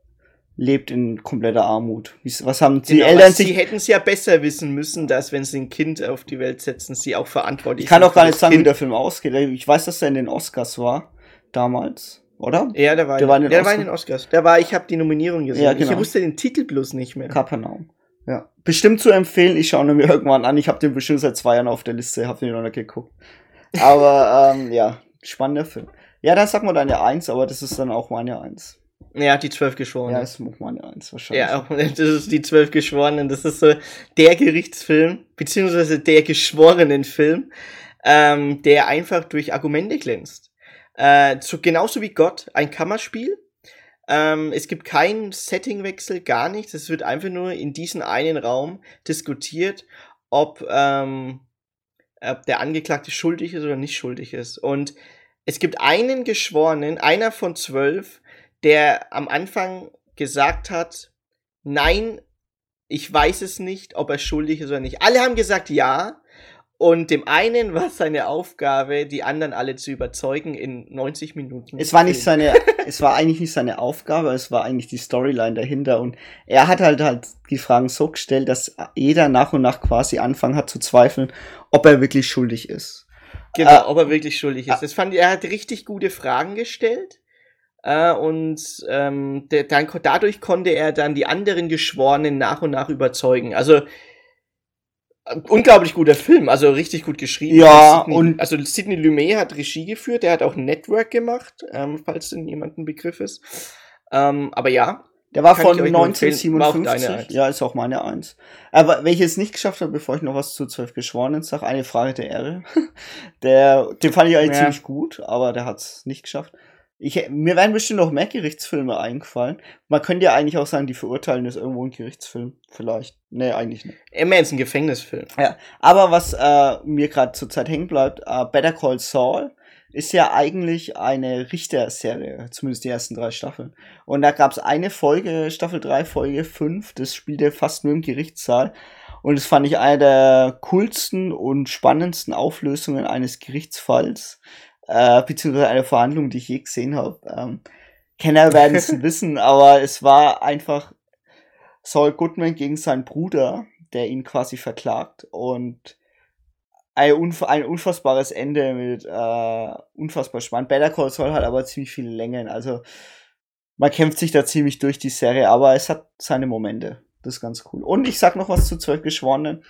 lebt in kompletter Armut. Was haben die Genau, Eltern also sich Sie hätten es ja besser wissen müssen, dass wenn sie ein Kind auf die Welt setzen, sie auch verantwortlich Ich kann sind auch gar nicht sagen, wie Kind. der Film ausgeht. Ich weiß, dass er in den Oscars war. Damals. Oder? Ja, der war, Der war in den der war in den Oscars. Der war, ich habe die Nominierung gesehen. Ja, genau. Ich wusste den Titel bloß nicht mehr. Kapernaum. Ja. Bestimmt zu empfehlen. Ich schaue mir irgendwann an. Ich habe den bestimmt seit zwei Jahren auf der Liste. Habe den noch nicht geguckt. Aber ähm, ja, spannender Film. Ja, dann sag mal deine Eins, aber das ist dann auch meine Eins. Ja, die zwölf Geschworenen. Ja, ist auch meine Eins wahrscheinlich. Ja, das ist die zwölf Geschworenen. Das ist so der Gerichtsfilm, beziehungsweise der Geschworenenfilm, ähm, der einfach durch Argumente glänzt. Äh, so, genauso wie Gott, ein Kammerspiel. Ähm, es gibt keinen Settingwechsel, gar nichts. Es wird einfach nur in diesem einen Raum diskutiert, ob, ähm, ob der Angeklagte schuldig ist oder nicht schuldig ist. Und es gibt einen Geschworenen, einer von zwölf, der am Anfang gesagt hat, nein, ich weiß es nicht, ob er schuldig ist oder nicht. Alle haben gesagt ja. Und dem einen war seine Aufgabe, die anderen alle zu überzeugen in 90 Minuten. Es war nicht seine, es war eigentlich nicht seine Aufgabe, es war eigentlich die Storyline dahinter. Und er hat halt halt die Fragen so gestellt, dass jeder nach und nach quasi anfangen hat zu zweifeln, ob er wirklich schuldig ist. Genau, Äh, ob er wirklich schuldig ist. Das fand ich, er hat richtig gute Fragen gestellt. Äh, und ähm, der, dann, dadurch konnte er dann die anderen Geschworenen nach und nach überzeugen. Also äh, unglaublich guter Film, also richtig gut geschrieben. Ja, Sidney, und- also Sidney Lumet hat Regie geführt, der hat auch Network gemacht, ähm, falls denn jemand ein Begriff ist. Ähm, aber ja, Der war von ich euch nur empfehlen. War auch deine 1957. Eins. Ja, ist auch meine Eins. Aber welches nicht geschafft habe, bevor ich noch was zu zwölf Geschworenen sage, eine Frage der Ehre. Der, den fand ich eigentlich Ja. ziemlich gut, aber der hat es nicht geschafft. Ich, mir wären bestimmt noch mehr Gerichtsfilme eingefallen. Man könnte ja eigentlich auch sagen, die verurteilen ist irgendwo ein Gerichtsfilm. Vielleicht. Nee, eigentlich nicht. immer ist ein Gefängnisfilm. Ja, aber was äh, mir gerade zur Zeit hängen bleibt, äh, Better Call Saul ist ja eigentlich eine Richterserie, zumindest die ersten drei Staffeln. Und da gab es eine Folge, Staffel 3, Folge 5, das spielte fast nur im Gerichtssaal. Und das fand ich eine der coolsten und spannendsten Auflösungen eines Gerichtsfalls, äh, beziehungsweise eine Verhandlung, die ich je gesehen habe. Ähm, Kenner werden es wissen, aber es war einfach Saul Goodman gegen seinen Bruder, der ihn quasi verklagt und ein, unf ein unfassbares Ende mit äh, unfassbar spannend. Better Call Saul hat aber ziemlich viele Längen, also man kämpft sich da ziemlich durch die Serie, aber es hat seine Momente. Das ist ganz cool. Und ich sag noch was zu zwölf Geschworenen.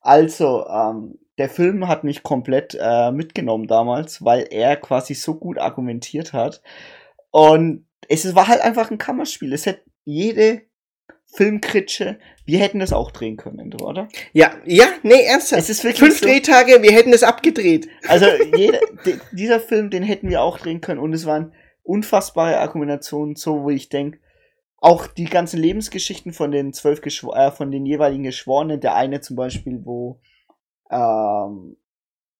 Also, ähm, der Film hat mich komplett äh, mitgenommen damals, weil er quasi so gut argumentiert hat. Und es war halt einfach ein Kammerspiel. Es hätte jede Filmkritsche, wir hätten das auch drehen können, oder? Ja, ja, nee, ernsthaft. Es ist wirklich Fünf so. Drehtage, wir hätten es abgedreht. Also jeder, di- dieser Film, den hätten wir auch drehen können und es waren unfassbare Argumentationen, so wo ich denke, auch die ganzen Lebensgeschichten von den zwölf Geschw äh, von den jeweiligen Geschworenen, der eine zum Beispiel, wo ähm,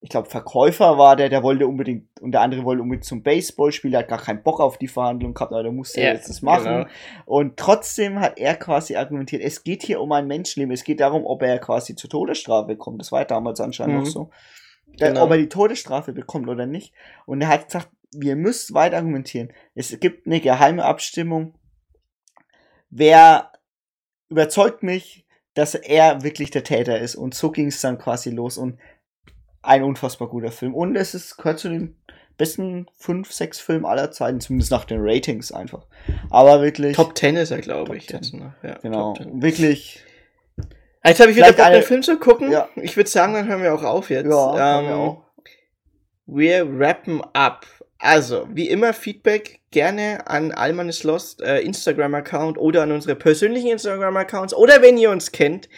ich glaube Verkäufer war der, der wollte unbedingt und der andere wollte unbedingt zum Baseballspiel, der hat gar keinen Bock auf die Verhandlung gehabt, aber der musste Ja, jetzt das machen. genau. Und trotzdem hat er quasi argumentiert, es geht hier um ein Menschenleben, es geht darum, ob er quasi zur Todesstrafe kommt. Das war ja damals anscheinend Mhm. noch so. Äh, Genau. Ob er die Todesstrafe bekommt oder nicht. Und er hat gesagt, wir müsst weiter argumentieren. Es gibt eine geheime Abstimmung. Wer überzeugt mich, dass er wirklich der Täter ist? Und so ging es dann quasi los. Und ein unfassbar guter Film. Und es ist, gehört zu den besten fünf, sechs Filmen aller Zeiten, zumindest nach den Ratings einfach. Aber wirklich. Top 10 ist er, glaube ich, 10. jetzt noch. Ja, Genau. Top 10. Wirklich. Jetzt habe ich wieder Bock, eine- den Film zu gucken. Ja. Ich würde sagen, dann hören wir auch auf jetzt. Ja, haben wir Ähm, auch. Wir rappen ab. Also, wie immer, Feedback gerne an Alman is Lost äh, Instagram-Account oder an unsere persönlichen Instagram-Accounts oder wenn ihr uns kennt,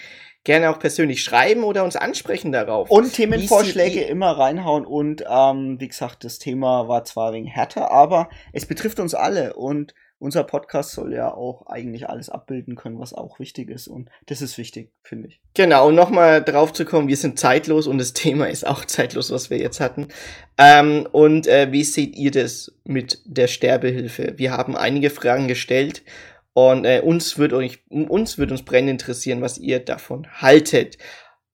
gerne auch persönlich schreiben oder uns ansprechen darauf. Und Themenvorschläge immer reinhauen und ähm, wie gesagt, das Thema war zwar wegen härter, aber es betrifft uns alle und unser Podcast soll ja auch eigentlich alles abbilden können, was auch wichtig ist. Und das ist wichtig, finde ich. Genau, nochmal drauf zu kommen, wir sind zeitlos und das Thema ist auch zeitlos, was wir jetzt hatten. Ähm, und äh, wie seht ihr das mit der Sterbehilfe? Wir haben einige Fragen gestellt und äh, uns wird euch, uns wird uns brennend interessieren, was ihr davon haltet.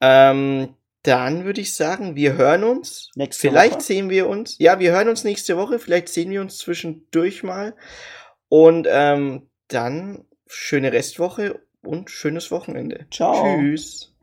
Ähm, dann würde ich sagen, wir hören uns. Nächste vielleicht Woche? sehen wir uns. Ja, wir hören uns nächste Woche. Vielleicht sehen wir uns zwischendurch mal. Und ähm, dann schöne Restwoche und schönes Wochenende. Ciao. Tschüss.